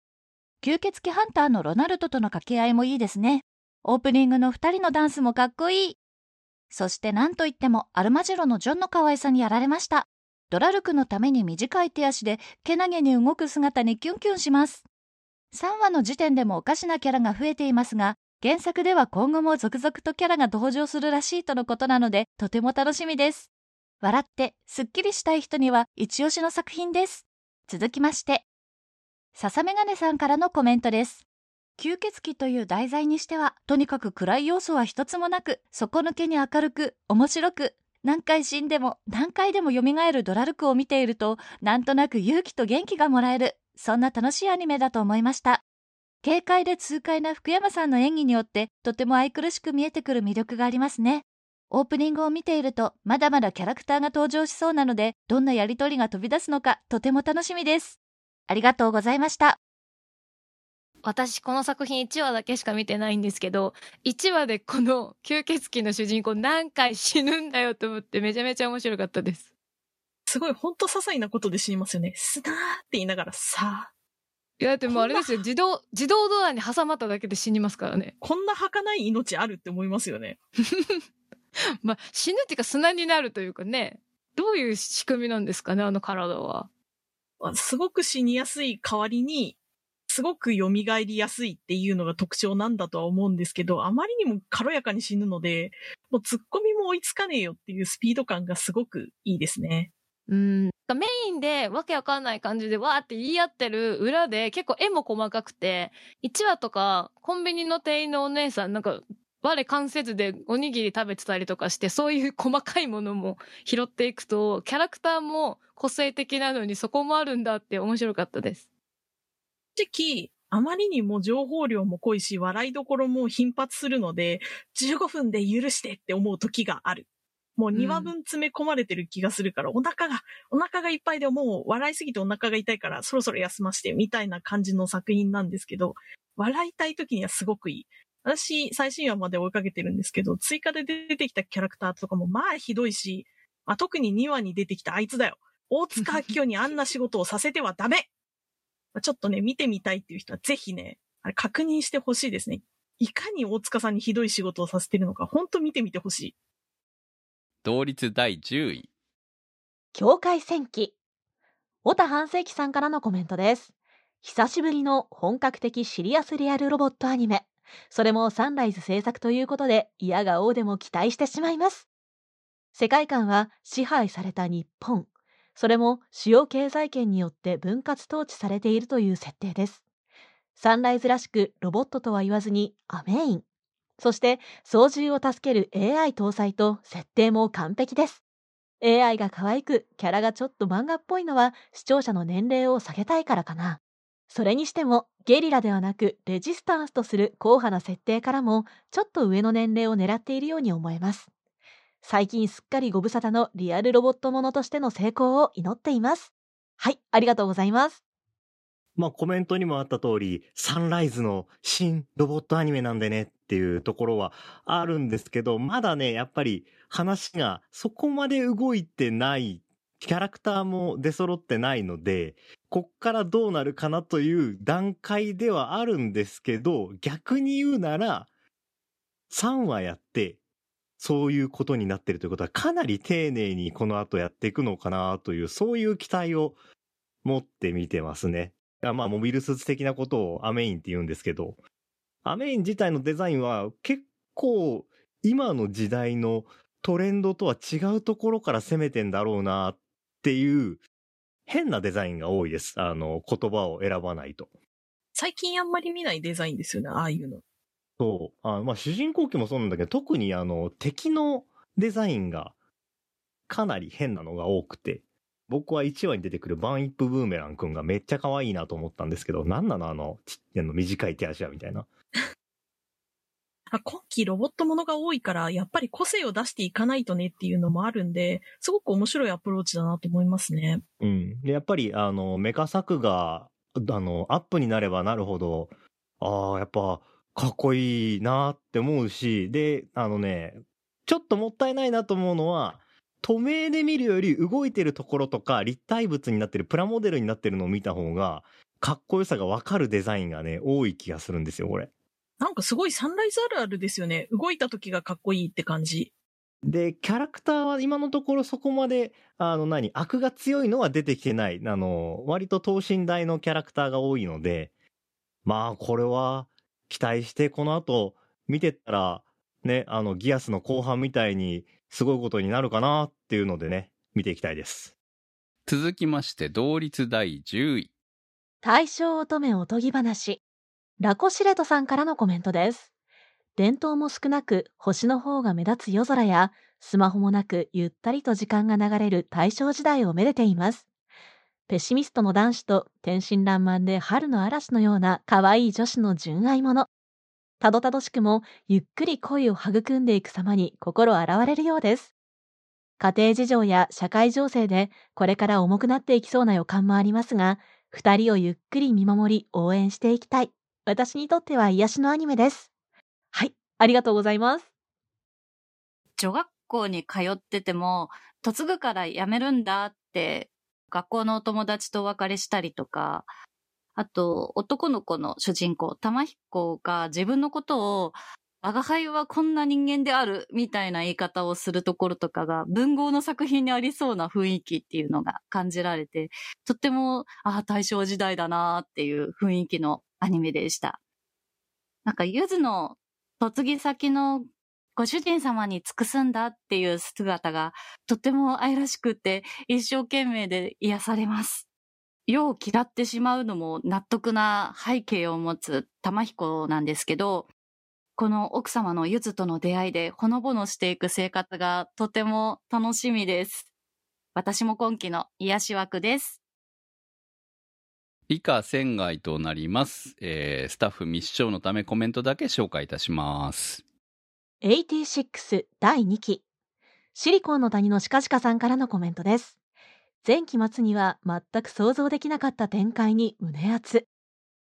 吸血鬼ハンターのロナルドとの掛け合いもいいですね。オープニングの2人のダンスもかっこいい。そして何といってもアルマジロのジョンの可愛さにやられました。ドラルクのために短い手足でけなげに動く姿にキュンキュンします。3話の時点でもおかしなキャラが増えていますが、原作では今後も続々とキャラが登場するらしいとのことなので、とても楽しみです。笑って、すっきりしたい人には一押しの作品です。続きまして、笹メガネさんからのコメントです。吸血鬼という題材にしては、とにかく暗い要素は一つもなく、底抜けに明るく、面白く、何回死んでも何回でも蘇るドラルクを見ていると、なんとなく勇気と元気がもらえる、そんな楽しいアニメだと思いました。軽快で痛快な福山さんの演技によって、とても愛くるしく見えてくる魅力がありますね。オープニングを見ていると、まだまだキャラクターが登場しそうなので、どんなやりとりが飛び出すのか、とても楽しみです。ありがとうございました。私この作品1話だけしか見てないんですけど1話でこの吸血鬼の主人公何回死ぬんだよと思ってめちゃめちゃ面白かったですすごい、ほんと些細なことで死にますよね。すなーって言いながら、さあ。いやだってもうあれですよ自動自動ドアに挟まっただけで死にますからねこんな儚い命あるって思いますよね。まあ死ぬっていうか砂になるというかねどういう仕組みなんですかねあの体はすごく死にやすい代わりに、すごく蘇りやすいっていうのが特徴なんだとは思うんですけど、あまりにも軽やかに死ぬので、もう突っ込みも追いつかねえよっていうスピード感がすごくいいですね。うんメインでわけわかんない感じでわーって言い合ってる裏で結構絵も細かくて1話とかコンビニの店員のお姉さんなんか我関せずでおにぎり食べてたりとかしてそういう細かいものも拾っていくとキャラクターも個性的なのにそこもあるんだって面白かったです正直、あまりにも情報量も濃いし、笑いどころも頻発するので、15分で許してって思う時がある。もう2話分詰め込まれてる気がするから、お腹が、お腹がいっぱいでもう笑いすぎてお腹が痛いからそろそろ休ましてみたいな感じの作品なんですけど、笑いたい時にはすごくいい。私、最新話まで追いかけてるんですけど、追加で出てきたキャラクターとかもまあひどいし、まあ、特に2話に出てきたあいつだよ。大塚明夫にあんな仕事をさせてはダメまあちょっとね、見てみたいっていう人はぜひね、あれ確認してほしいですね。いかに大塚さんにひどい仕事をさせてるのか、ほんと見てみてほしい。同率第10位。境界戦記。小田半世紀さんからのコメントです。久しぶりの本格的シリアスリアルロボットアニメ。それもサンライズ制作ということで、嫌が王でも期待してしまいます。世界観は支配された日本。それも主要経済圏によって分割統治されているという設定です。サンライズらしくロボットとは言わずにアメイン。そして操縦を助ける AI 搭載と設定も完璧です。AI が可愛く、キャラがちょっと漫画っぽいのは視聴者の年齢を下げたいからかな。それにしても、ゲリラではなくレジスタンスとする硬派な設定からも、ちょっと上の年齢を狙っているように思えます。最近すっかりご無沙汰のリアルロボットものとしての成功を祈っています。はい、ありがとうございます。まあコメントにもあった通り、サンライズの新ロボットアニメなんでねっていうところはあるんですけど、まだね、やっぱり話がそこまで動いてない、キャラクターも出揃ってないので、こっからどうなるかなという段階ではあるんですけど、逆に言うなら、3話やって、そういうことになってるということは、かなり丁寧にこの後やっていくのかなという、そういう期待を持って見てますね。まあ、モビルスーツ的なことをアメインって言うんですけど、アメイン自体のデザインは結構今の時代のトレンドとは違うところから攻めてんだろうなっていう変なデザインが多いです。あの、言葉を選ばないと。最近あんまり見ないデザインですよね、ああいうの。そう。あまあ、主人公機もそうなんだけど、特にあの、敵のデザインがかなり変なのが多くて、僕は1話に出てくるバンイップブーメラン君がめっちゃ可愛いなと思ったんですけど、なんなのあの、ちあの短い手足はみたいな。今期ロボットものが多いから、やっぱり個性を出していかないとねっていうのもあるんで、すごく面白いアプローチだなと思いますね。うん。で、やっぱり、あの、メカ作が、あの、アップになればなるほど、ああ、やっぱ、かっこいいなって思うし、で、あのね、ちょっともったいないなと思うのは、透明で見るより動いてるところとか、立体物になってる、プラモデルになってるのを見た方が、かっこよさがわかるデザインがね、多い気がするんですよ、これ。なんかすごいサンライズあるあるですよね。動いた時がかっこいいって感じ。で、キャラクターは今のところそこまで、あの何、悪が強いのは出てきてない。あの、割と等身大のキャラクターが多いので、まあ、これは期待してこの後見てったら、ね、あの、ギアスの後半みたいにすごいことになるかなっていうのでね、見ていきたいです。続きまして、同率第10位。大正乙女おとぎ話。ラコシレトさんからのコメントです。伝統も少なく星の方が目立つ夜空や、スマホもなくゆったりと時間が流れる大正時代をめでています。ペシミストの男子と天真爛漫で春の嵐のような可愛い女子の純愛者。たどたどしくもゆっくり恋を育んでいく様に心洗われるようです。家庭事情や社会情勢でこれから重くなっていきそうな予感もありますが、二人をゆっくり見守り応援していきたい。私にとっては癒しのアニメです。はい、ありがとうございます。女学校に通ってても、嫁ぐから辞めるんだって、学校のお友達とお別れしたりとか、あと、男の子の主人公、玉彦が自分のことを、我が輩はこんな人間である、みたいな言い方をするところとかが、文豪の作品にありそうな雰囲気っていうのが感じられて、とっても、ああ、大正時代だなっていう雰囲気のアニメでした。なんか、ゆずの嫁ぎ先のご主人様に尽くすんだっていう姿がとても愛らしくて一生懸命で癒されます。世を嫌ってしまうのも納得な背景を持つ玉彦なんですけど、この奥様のゆずとの出会いでほのぼのしていく生活がとても楽しみです。私も今期の癒し枠です。以下仙外となります。えースタッフ密唱のためコメントだけ紹介いたします。86第2期。シリコンの谷のシカシカさんからのコメントです。前期末には全く想像できなかった展開に胸熱。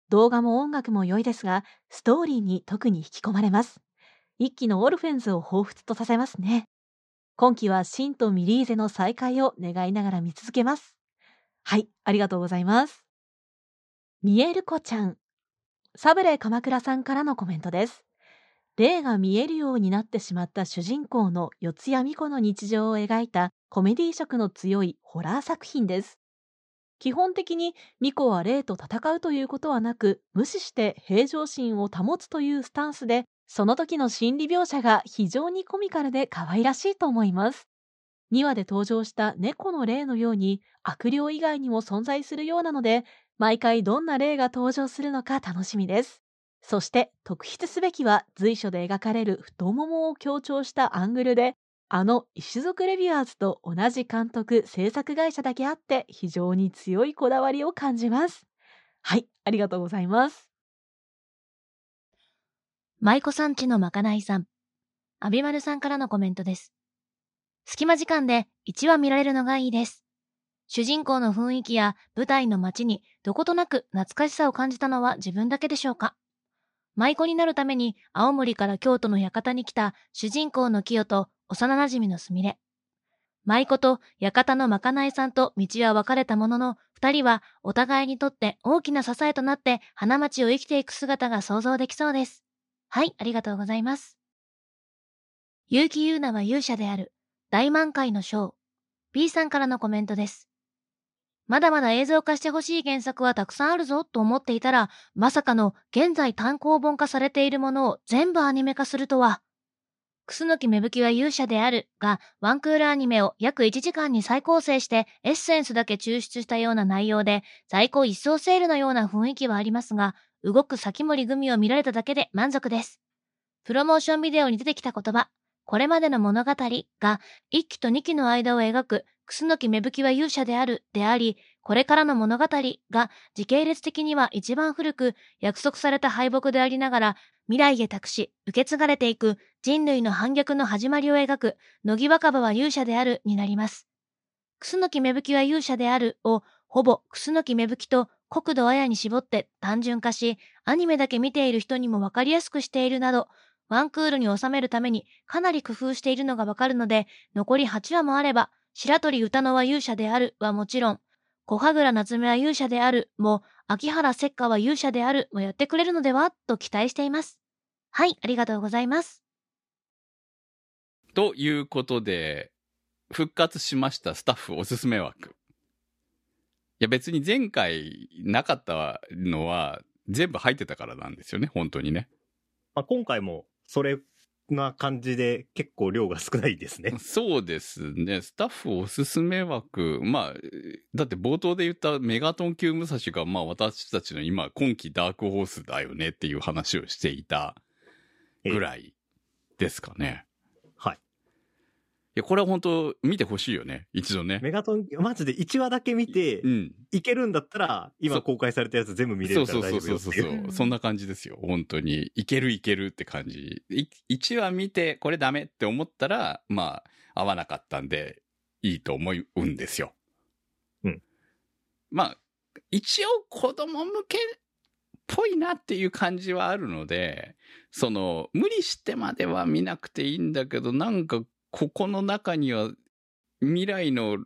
動画も音楽も良いですが、ストーリーに特に引き込まれます。一期のオルフェンズを彷彿とさせますね。今期はシンとミリーゼの再会を願いながら見続けます。はい、ありがとうございます。見える子ちゃん。サブレ鎌倉さんからのコメントです。霊が見えるようになってしまった主人公の四谷美子の日常を描いたコメディ色の強いホラー作品です。基本的に美子は霊と戦うということはなく、無視して平常心を保つというスタンスで、その時の心理描写が非常にコミカルで可愛らしいと思います。2話で登場した猫の霊のように悪霊以外にも存在するようなので、毎回どんな霊が登場するのか楽しみです。そして特筆すべきは随所で描かれる太ももを強調したアングルで、あの石族レビュアーズと同じ監督制作会社だけあって非常に強いこだわりを感じます。はい、ありがとうございます。舞妓さんちのまかないさん。アビマルさんからのコメントです。隙間時間で1話見られるのがいいです。主人公の雰囲気や舞台の街にどことなく懐かしさを感じたのは自分だけでしょうか？舞妓になるために青森から京都の館に来た主人公の清と幼馴染のすみれ。舞妓と館のまかないさんと道は分かれたものの、二人はお互いにとって大きな支えとなって花街を生きていく姿が想像できそうです。はい、ありがとうございます。結城優奈は勇者である。大満開のショー。B さんからのコメントです。まだまだ映像化してほしい原作はたくさんあるぞと思っていたら、まさかの現在単行本化されているものを全部アニメ化するとは。楠木芽吹は勇者であるが、ワンクールアニメを約1時間に再構成してエッセンスだけ抽出したような内容で、在庫一掃セールのような雰囲気はありますが、動く先森組を見られただけで満足です。プロモーションビデオに出てきた言葉、これまでの物語が1期と2期の間を描く楠木芽吹は勇者であるであり、これからの物語が時系列的には一番古く約束された敗北でありながら未来へ託し受け継がれていく人類の反逆の始まりを描く乃木若葉は勇者であるになります。楠木芽吹は勇者であるをほぼ楠木芽吹と国土綾に絞って単純化し、アニメだけ見ている人にもわかりやすくしているなど、ワンクールに収めるためにかなり工夫しているのがわかるので、残り8話もあれば、白鳥歌乃は勇者であるはもちろん、小羽倉夏目は勇者であるも、秋原石花は勇者であるもやってくれるのでは？と期待しています。はい、ありがとうございます。ということで、復活しましたスタッフおすすめ枠。いや別に前回なかったのは全部入ってたからなんですよね、本当にね。まあ、今回もそれな感じで結構量が少ないですね。そうですね。スタッフおすすめ枠。まあ、だって冒頭で言ったメガトン級武蔵が、まあ私たちの今、今季ダークホースだよねっていう話をしていたぐらいですかね。はい。や、これは本当見てほしいよね。一度ね。メガトン、マジで1話だけ見てう、ん。いけるんだったら、今公開されたやつ全部見れるから大そうそうそう丈夫よっていう。そう。そんな感じですよ。本当に。いけるいけるって感じ。い1話見て、これダメって思ったら、まあ、合わなかったんで、いいと思うんですよ。うん。まあ、一応子供向けっぽいなっていう感じはあるので、その、無理してまでは見なくていいんだけど、なんか、ここの中には、未来の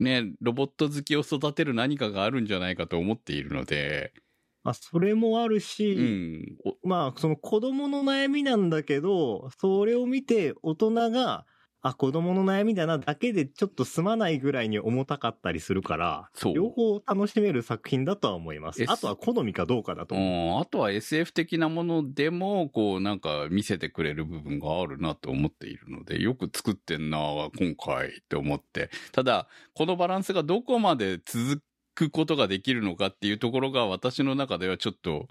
ね、ロボット好きを育てる何かがあるんじゃないかと思っているので、まあ、それもあるうし、ん。おまあ、その子供の悩みなんだけど、それを見て大人が、あ、子供の悩みだなだけでちょっと済まないぐらいに重たかったりするから、そう両方楽しめる作品だとは思います。S あとは好みかどうかだとう思う。ん、あとは SF 的なものでも、こう、なんか見せてくれる部分があるなと思っているので、よく作ってんな、今回って思って。ただ、このバランスがどこまで続くことができるのかっていうところが、私の中ではちょっと、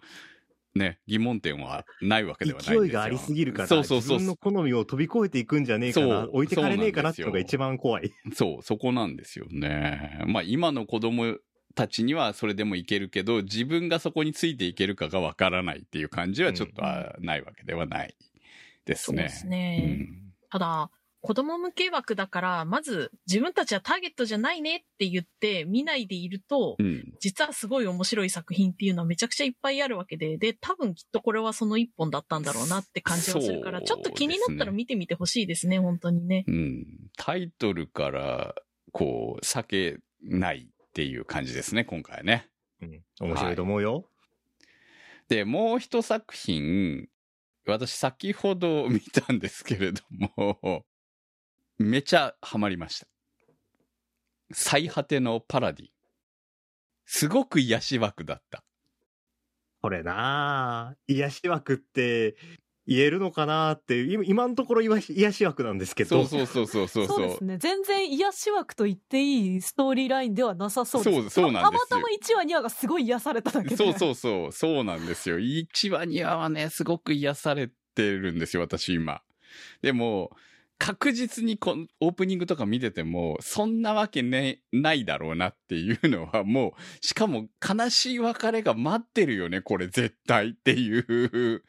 ね、疑問点はないわけではないんですよ。勢いがありすぎるから、そうそうそう自分の好みを飛び越えていくんじゃねえかなそう、置いてかれねえかなっていうのが一番怖い。そう、そこなんですよね。まあ今の子供たちにはそれでもいけるけど、自分がそこについていけるかがわからないっていう感じはちょっとあないわけではないですね。そうですね。ただ、子供向け枠だから、まず自分たちはターゲットじゃないねって言って見ないでいると、うん。うん。実はすごい面白い作品っていうのはめちゃくちゃいっぱいあるわけで、で、多分きっとこれはその一本だったんだろうなって感じはするから、そうちょっと気になったら見てみてほしいですね、本当にね。うん。タイトルから、こう、避けないっていう感じですね、今回ね。うん面白いと思うよ。で、もう一作品、私先ほど見たんですけれども、めちゃハマりました。最果てのパラディン。すごく癒し枠だった。これなあ癒し枠って言えるのかなって、今今のところ癒し癒し枠なんですけど。そうそうそうそうそう。そうですね。全然癒し枠と言っていいストーリーラインではなさそうです。そうそうなんですよたまたま1話2話がすごい癒されただけで。そうそうそう、そうなんですよ。1話2話はね、すごく癒されてるんですよ、私今。でも、確実にこのオープニングとか見てても、そんなわけね、ないだろうなっていうのはもう、しかも悲しい別れが待ってるよね、これ絶対っていう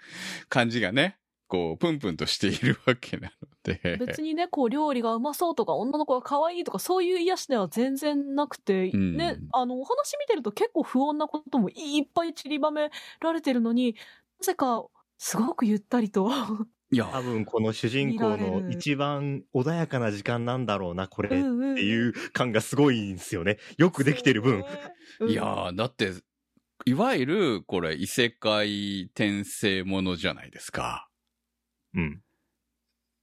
感じがね、こう、プンプンとしているわけなので。別にね、こう、料理がうまそうとか、女の子が可愛いとか、そういう癒しでは全然なくて、うんね、あの、お話見てると結構不穏なこともいっぱい散りばめられてるのに、なぜか、すごくゆったりと。多分この主人公の一番穏やかな時間なんだろうな、これっていう感がすごいんですよね。よくできてる分。うん。いやー、だって、いわゆる、これ、異世界転生ものじゃないですか。うん。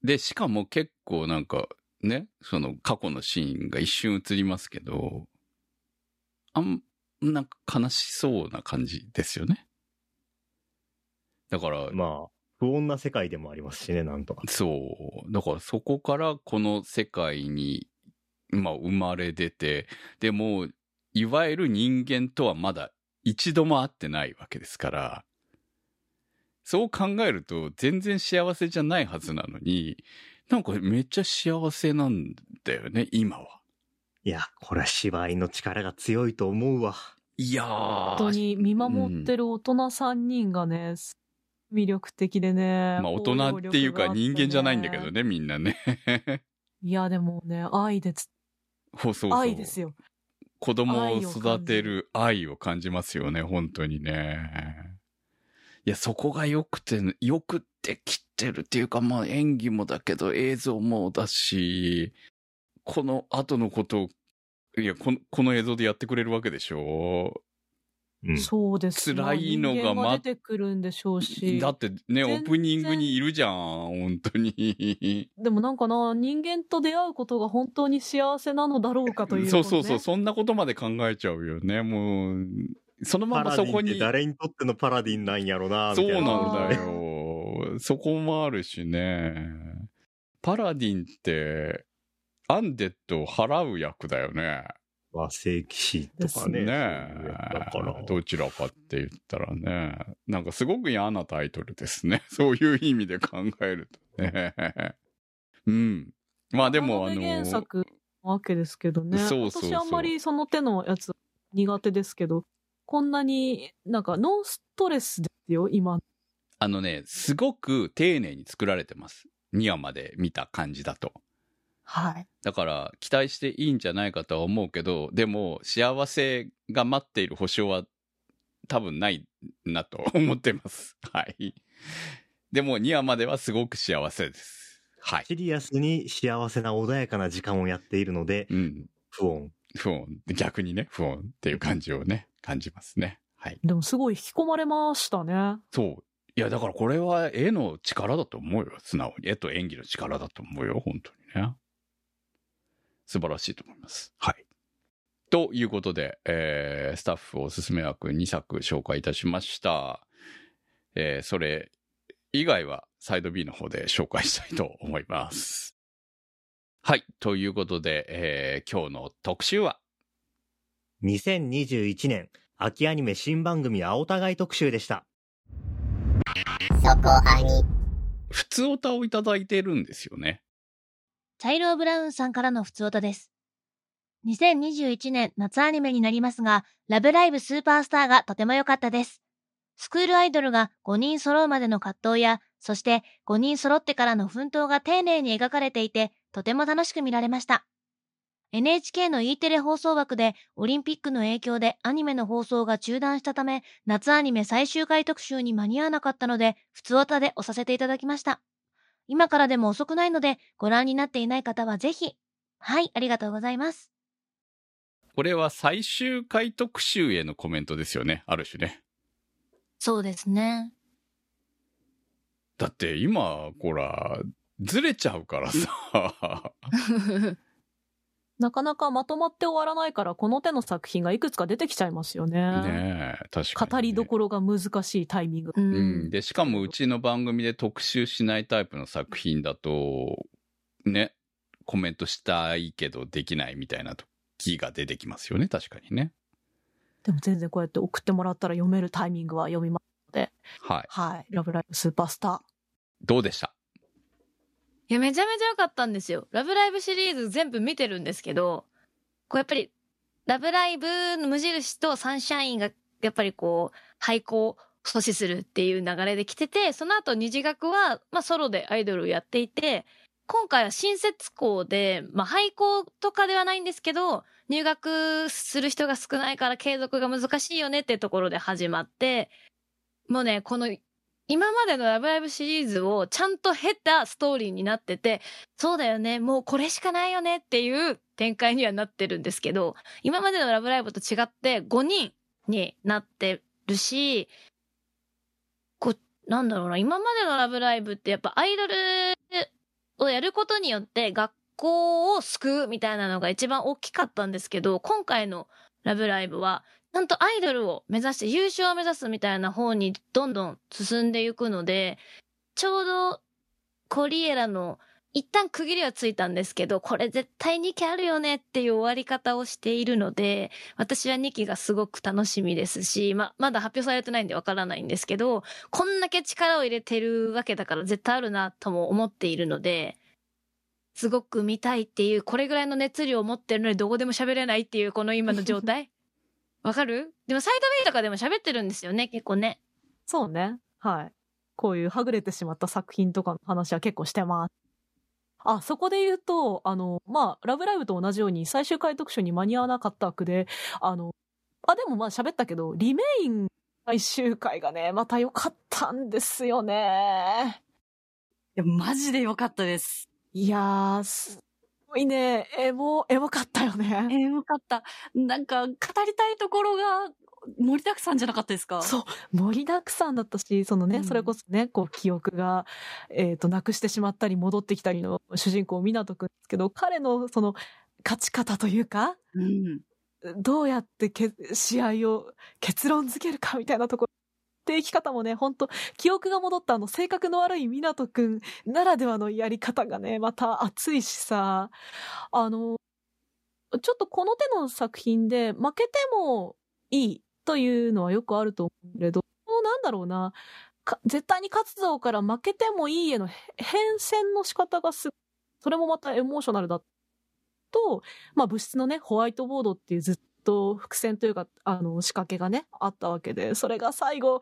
で、しかも結構なんか、ね、その過去のシーンが一瞬映りますけど、あん、なんか悲しそうな感じですよね。だから、まあ、不穏な世界でもありますしね、なんとか。そう。だからそこからこの世界に、まあ生まれ出て、でも、いわゆる人間とはまだ一度も会ってないわけですから、そう考えると全然幸せじゃないはずなのに、なんかめっちゃ幸せなんだよね、今は。いや、これは芝居の力が強いと思うわ。いやー。本当に見守ってる大人3人がね、魅力的でね。まあ大人っていうか人間じゃないんだけど。ね、みんなね。いや、でもね、愛です。そうそう。愛ですよ。子供を育てる愛を感じますよね、本当にね。いや、そこが良くて、よくできてるっていうか、まあ演技もだけど映像もだし、この後のことを、いや、この、この映像でやってくれるわけでしょうん。そうです辛いのがま出てくるんでしょうし。だってね、オープニングにいるじゃん、本当に。でもなんかな、人間と出会うことが本当に幸せなのだろうかという、ね。そうそうそう、そんなことまで考えちゃうよね、もう。そのまパまそこにラディンって。誰にとってのパラディンなんやろな、みたそいうな。なんだよ。そこもあるしね。パラディンって、アンデッドを払う役だよね。和世騎士とかね。ねだから。どちらかって言ったらね。なんかすごく嫌なタイトルですね。そういう意味で考えるとね。うん。まあでも、あアナベ原の、作なわけですけどね。そうそうそう私あんまりその手のやつ苦手ですけど、こんなになんかノンストレスですよ、今。あのね、すごく丁寧に作られてます。2話まで見た感じだと。はい。だから、期待していいんじゃないかとは思うけど、でも、幸せが待っている保証は多分ないなと思ってます。はい。でも、2話まではすごく幸せです。はい。シリアスに幸せな穏やかな時間をやっているので、うん。不穏。不穏。逆にね、不穏っていう感じをね、感じますね。はい。でもすごい引き込まれましたね。そう。いや、だからこれは絵の力だと思うよ。素直に。絵と演技の力だと思うよ。本当にね。素晴らしいと思います。はい。ということで、えー、スタッフおすすめ枠2作紹介いたしました。えー、それ以外はサイド B の方で紹介したいと思います。はい。ということで、えー、今日の特集は、2021年秋アニメ新番組青互い特集でした。そこアニ普通オタをいただいてるんですよね。チャイロー・ブラウンさんからの普通歌です。2021年夏アニメになりますが、ラブライブスーパースターがとても良かったです。スクールアイドルが5人揃うまでの葛藤や、そして5人揃ってからの奮闘が丁寧に描かれていて、とても楽しく見られました。NHK の E テレ放送枠でオリンピックの影響でアニメの放送が中断したため、夏アニメ最終回特集に間に合わなかったので、普通歌で押させていただきました。今からでも遅くないので、ご覧になっていない方はぜひ。はい、ありがとうございます。これは最終回特集へのコメントですよね。ある種ね。そうですね。だって今、ほら、ずれちゃうからさ。なかなかまとまって終わらないから、この手の作品がいくつか出てきちゃいますよね。ねえ、確かに、ね。語りどころが難しいタイミング。ううん。で、しかもうちの番組で特集しないタイプの作品だと、ね、コメントしたいけどできないみたいな時が出てきますよね、確かにね。でも全然こうやって送ってもらったら読めるタイミングは読みますので。はい。はい。ラブライブスーパースター。どうでした？いや、めちゃめちゃ良かったんですよ。ラブライブシリーズ全部見てるんですけど、こうやっぱり、ラブライブの無印とサンシャインが、やっぱりこう、廃校阻止するっていう流れで来てて、その後二次学は、まあソロでアイドルをやっていて、今回は新設校で、まあ廃校とかではないんですけど、入学する人が少ないから継続が難しいよねってところで始まって、もうね、この今までのラブライブシリーズをちゃんと経たストーリーになってて、そうだよね、もうこれしかないよねっていう展開にはなってるんですけど、今までのラブライブと違って5人になってるし、こ、なんだろうな、今までのラブライブってやっぱアイドルをやることによって学校を救うみたいなのが一番大きかったんですけど、今回のラブライブは、ちゃんとアイドルを目指して優勝を目指すみたいな方にどんどん進んでいくので、ちょうどコリエラの一旦区切りはついたんですけど、これ絶対2期あるよねっていう終わり方をしているので、私は2期がすごく楽しみですし、ま、まだ発表されてないんでわからないんですけど、こんだけ力を入れてるわけだから絶対あるなとも思っているので、すごく見たいっていう、これぐらいの熱量を持ってるのにどこでも喋れないっていうこの今の状態。わかる？でもサイド B とかでも喋ってるんですよね、結構ね。そうね。はい。こういうはぐれてしまった作品とかの話は結構してます。あ、そこで言うと、あの、まあ、ラブライブと同じように最終回読書に間に合わなかった枠で、あの、あ、でもまあ喋ったけど、リメイン最終回がね、また良かったんですよね。いや、マジで良かったです。いやー、すごいね、エモ、エモかったよえね。ー、よかった。なんか、語りたいところが盛りだくさんじゃなかったですか？そう、盛りだくさんだったし、そのね、うんそれこそね、こう、記憶が、えっ、と、なくしてしまったり、戻ってきたりの主人公、湊くんですけど、彼のその、勝ち方というか、うん。どうやってけ試合を結論付けるかみたいなところ。て生き方もね、本当記憶が戻ったあの性格の悪い湊くんならではのやり方がね、また熱いしさ、あの、ちょっとこの手の作品で負けてもいいというのはよくあると思うけれど、なんだろうな、絶対に勝つぞから負けてもいいへの変遷の仕方がすそれもまたエモーショナルだと、まあ物質のね、ホワイトボードっていうずっと伏線というか、あの、仕掛けがね、あったわけで、それが最後、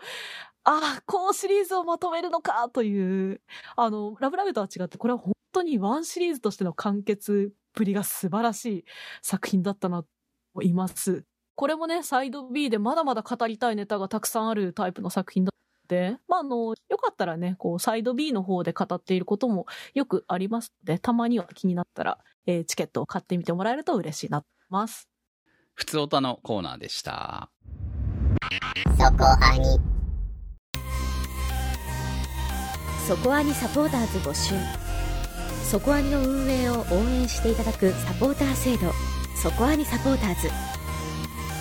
ああ、こうシリーズをまとめるのかという、あの、ラブラブとは違って、これは本当にワンシリーズとしての完結ぶりが素晴らしい作品だったなと思います。これもね、サイド B でまだまだ語りたいネタがたくさんあるタイプの作品だっ、まあ、あの、よかったらね、こう、サイド B の方で語っていることもよくありますので、たまには気になったら、えーチケットを買ってみてもらえると嬉しいなと思います。ふつおたのコーナーでした。そこアニそこアニサポーターズ募集。そこアニの運営を応援していただくサポーター制度。そこアニサポーターズ。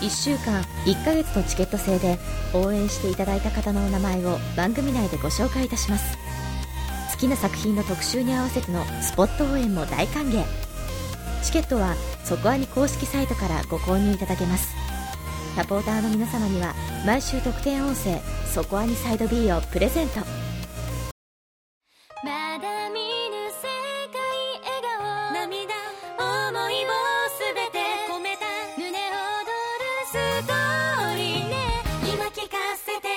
1週間1ヶ月のチケット制で応援していただいた方のお名前を番組内でご紹介いたします。好きな作品の特集に合わせてのスポット応援も大歓迎チケットはそこアニ公式サイトからご購入いただけます。サポーターの皆様には毎週特典音声「そこアニサイド B」をプレゼント。まだ見ぬ世界笑顔。涙思いをすべて込めた。胸躍るストーリーね。今聞かせて。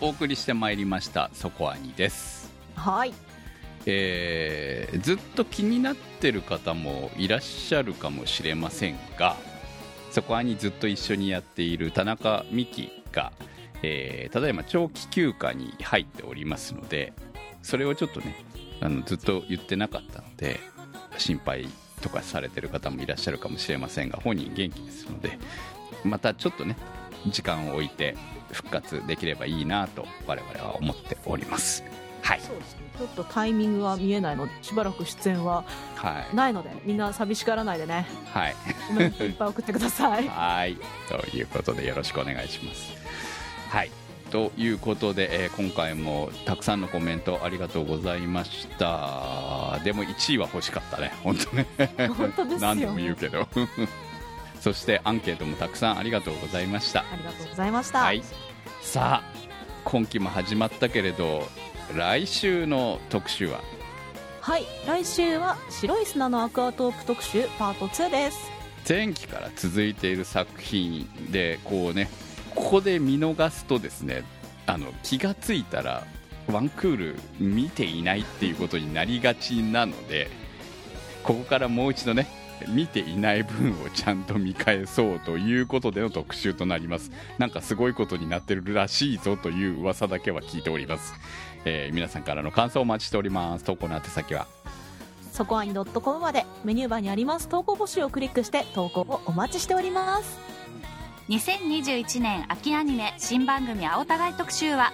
お送りしてまいりました、そこアニです。はい。えーずっと気になってる方もいらっしゃるかもしれませんがそこにずっと一緒にやっている田中美希が、えーただいま長期休暇に入っておりますのでそれをちょっとねあのずっと言ってなかったので心配とかされてる方もいらっしゃるかもしれませんが本人元気ですのでまたちょっとね時間を置いて復活できればいいなと我々は思っておりますはいそうですね。ちょっとタイミングは見えないので、しばらく出演ははいないので、みんな寂しがらないでね。はいいっぱい送ってください。はい。ということでよろしくお願いします。はい。ということで、えー今回もたくさんのコメントありがとうございました。でも1位は欲しかったね。本当ね。本当ですよ 何でも言うけど。そしてアンケートもたくさんありがとうございました。ありがとうございました。はい。さあ、今期も始まったけれど、来週の特集は？はい。来週は白い砂のアクアトーク特集パート2です。前期から続いている作品でこうねここで見逃すとですねあの気がついたらワンクール見ていないっていうことになりがちなのでここからもう一度ね見ていない分をちゃんと見返そうということでの特集となります。なんかすごいことになってるらしいぞという噂だけは聞いております、えー皆さんからの感想をお待ちしております。投稿の宛先は？そこはに .com までメニューバーにあります。投稿募集をクリックして投稿をお待ちしております。2021年秋アニメ新番組青互い特集は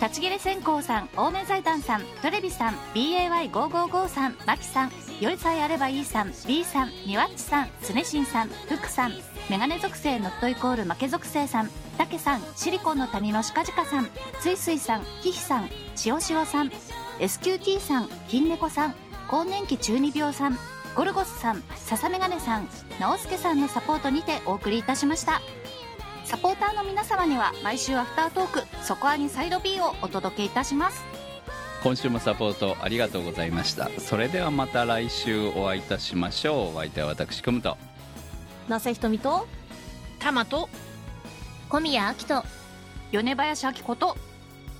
立ち切れ線香さん青梅財団さんトレビさん BAY555 さんマキさんよりさえあればいいさん B さんニワッチさんスネシンさんフクさんメガネ属性ノットイコール負け属性さんタケさんシリコンの谷のシカジカさんスイスイさんヒヒさんしおしおさん SQT さん金猫さん更年期中二病さんゴルゴスさん笹メガネさん直輔さんのサポートにてお送りいたしました。サポーターの皆様には毎週アフタートーク「そこアニサイド B」をお届けいたします。今週もサポートありがとうございました。それではまた来週お会いいたしましょう。お相手は私くむと。なせひとみとタマと小宮明人米林明子と。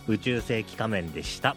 宇宙世紀仮面でした。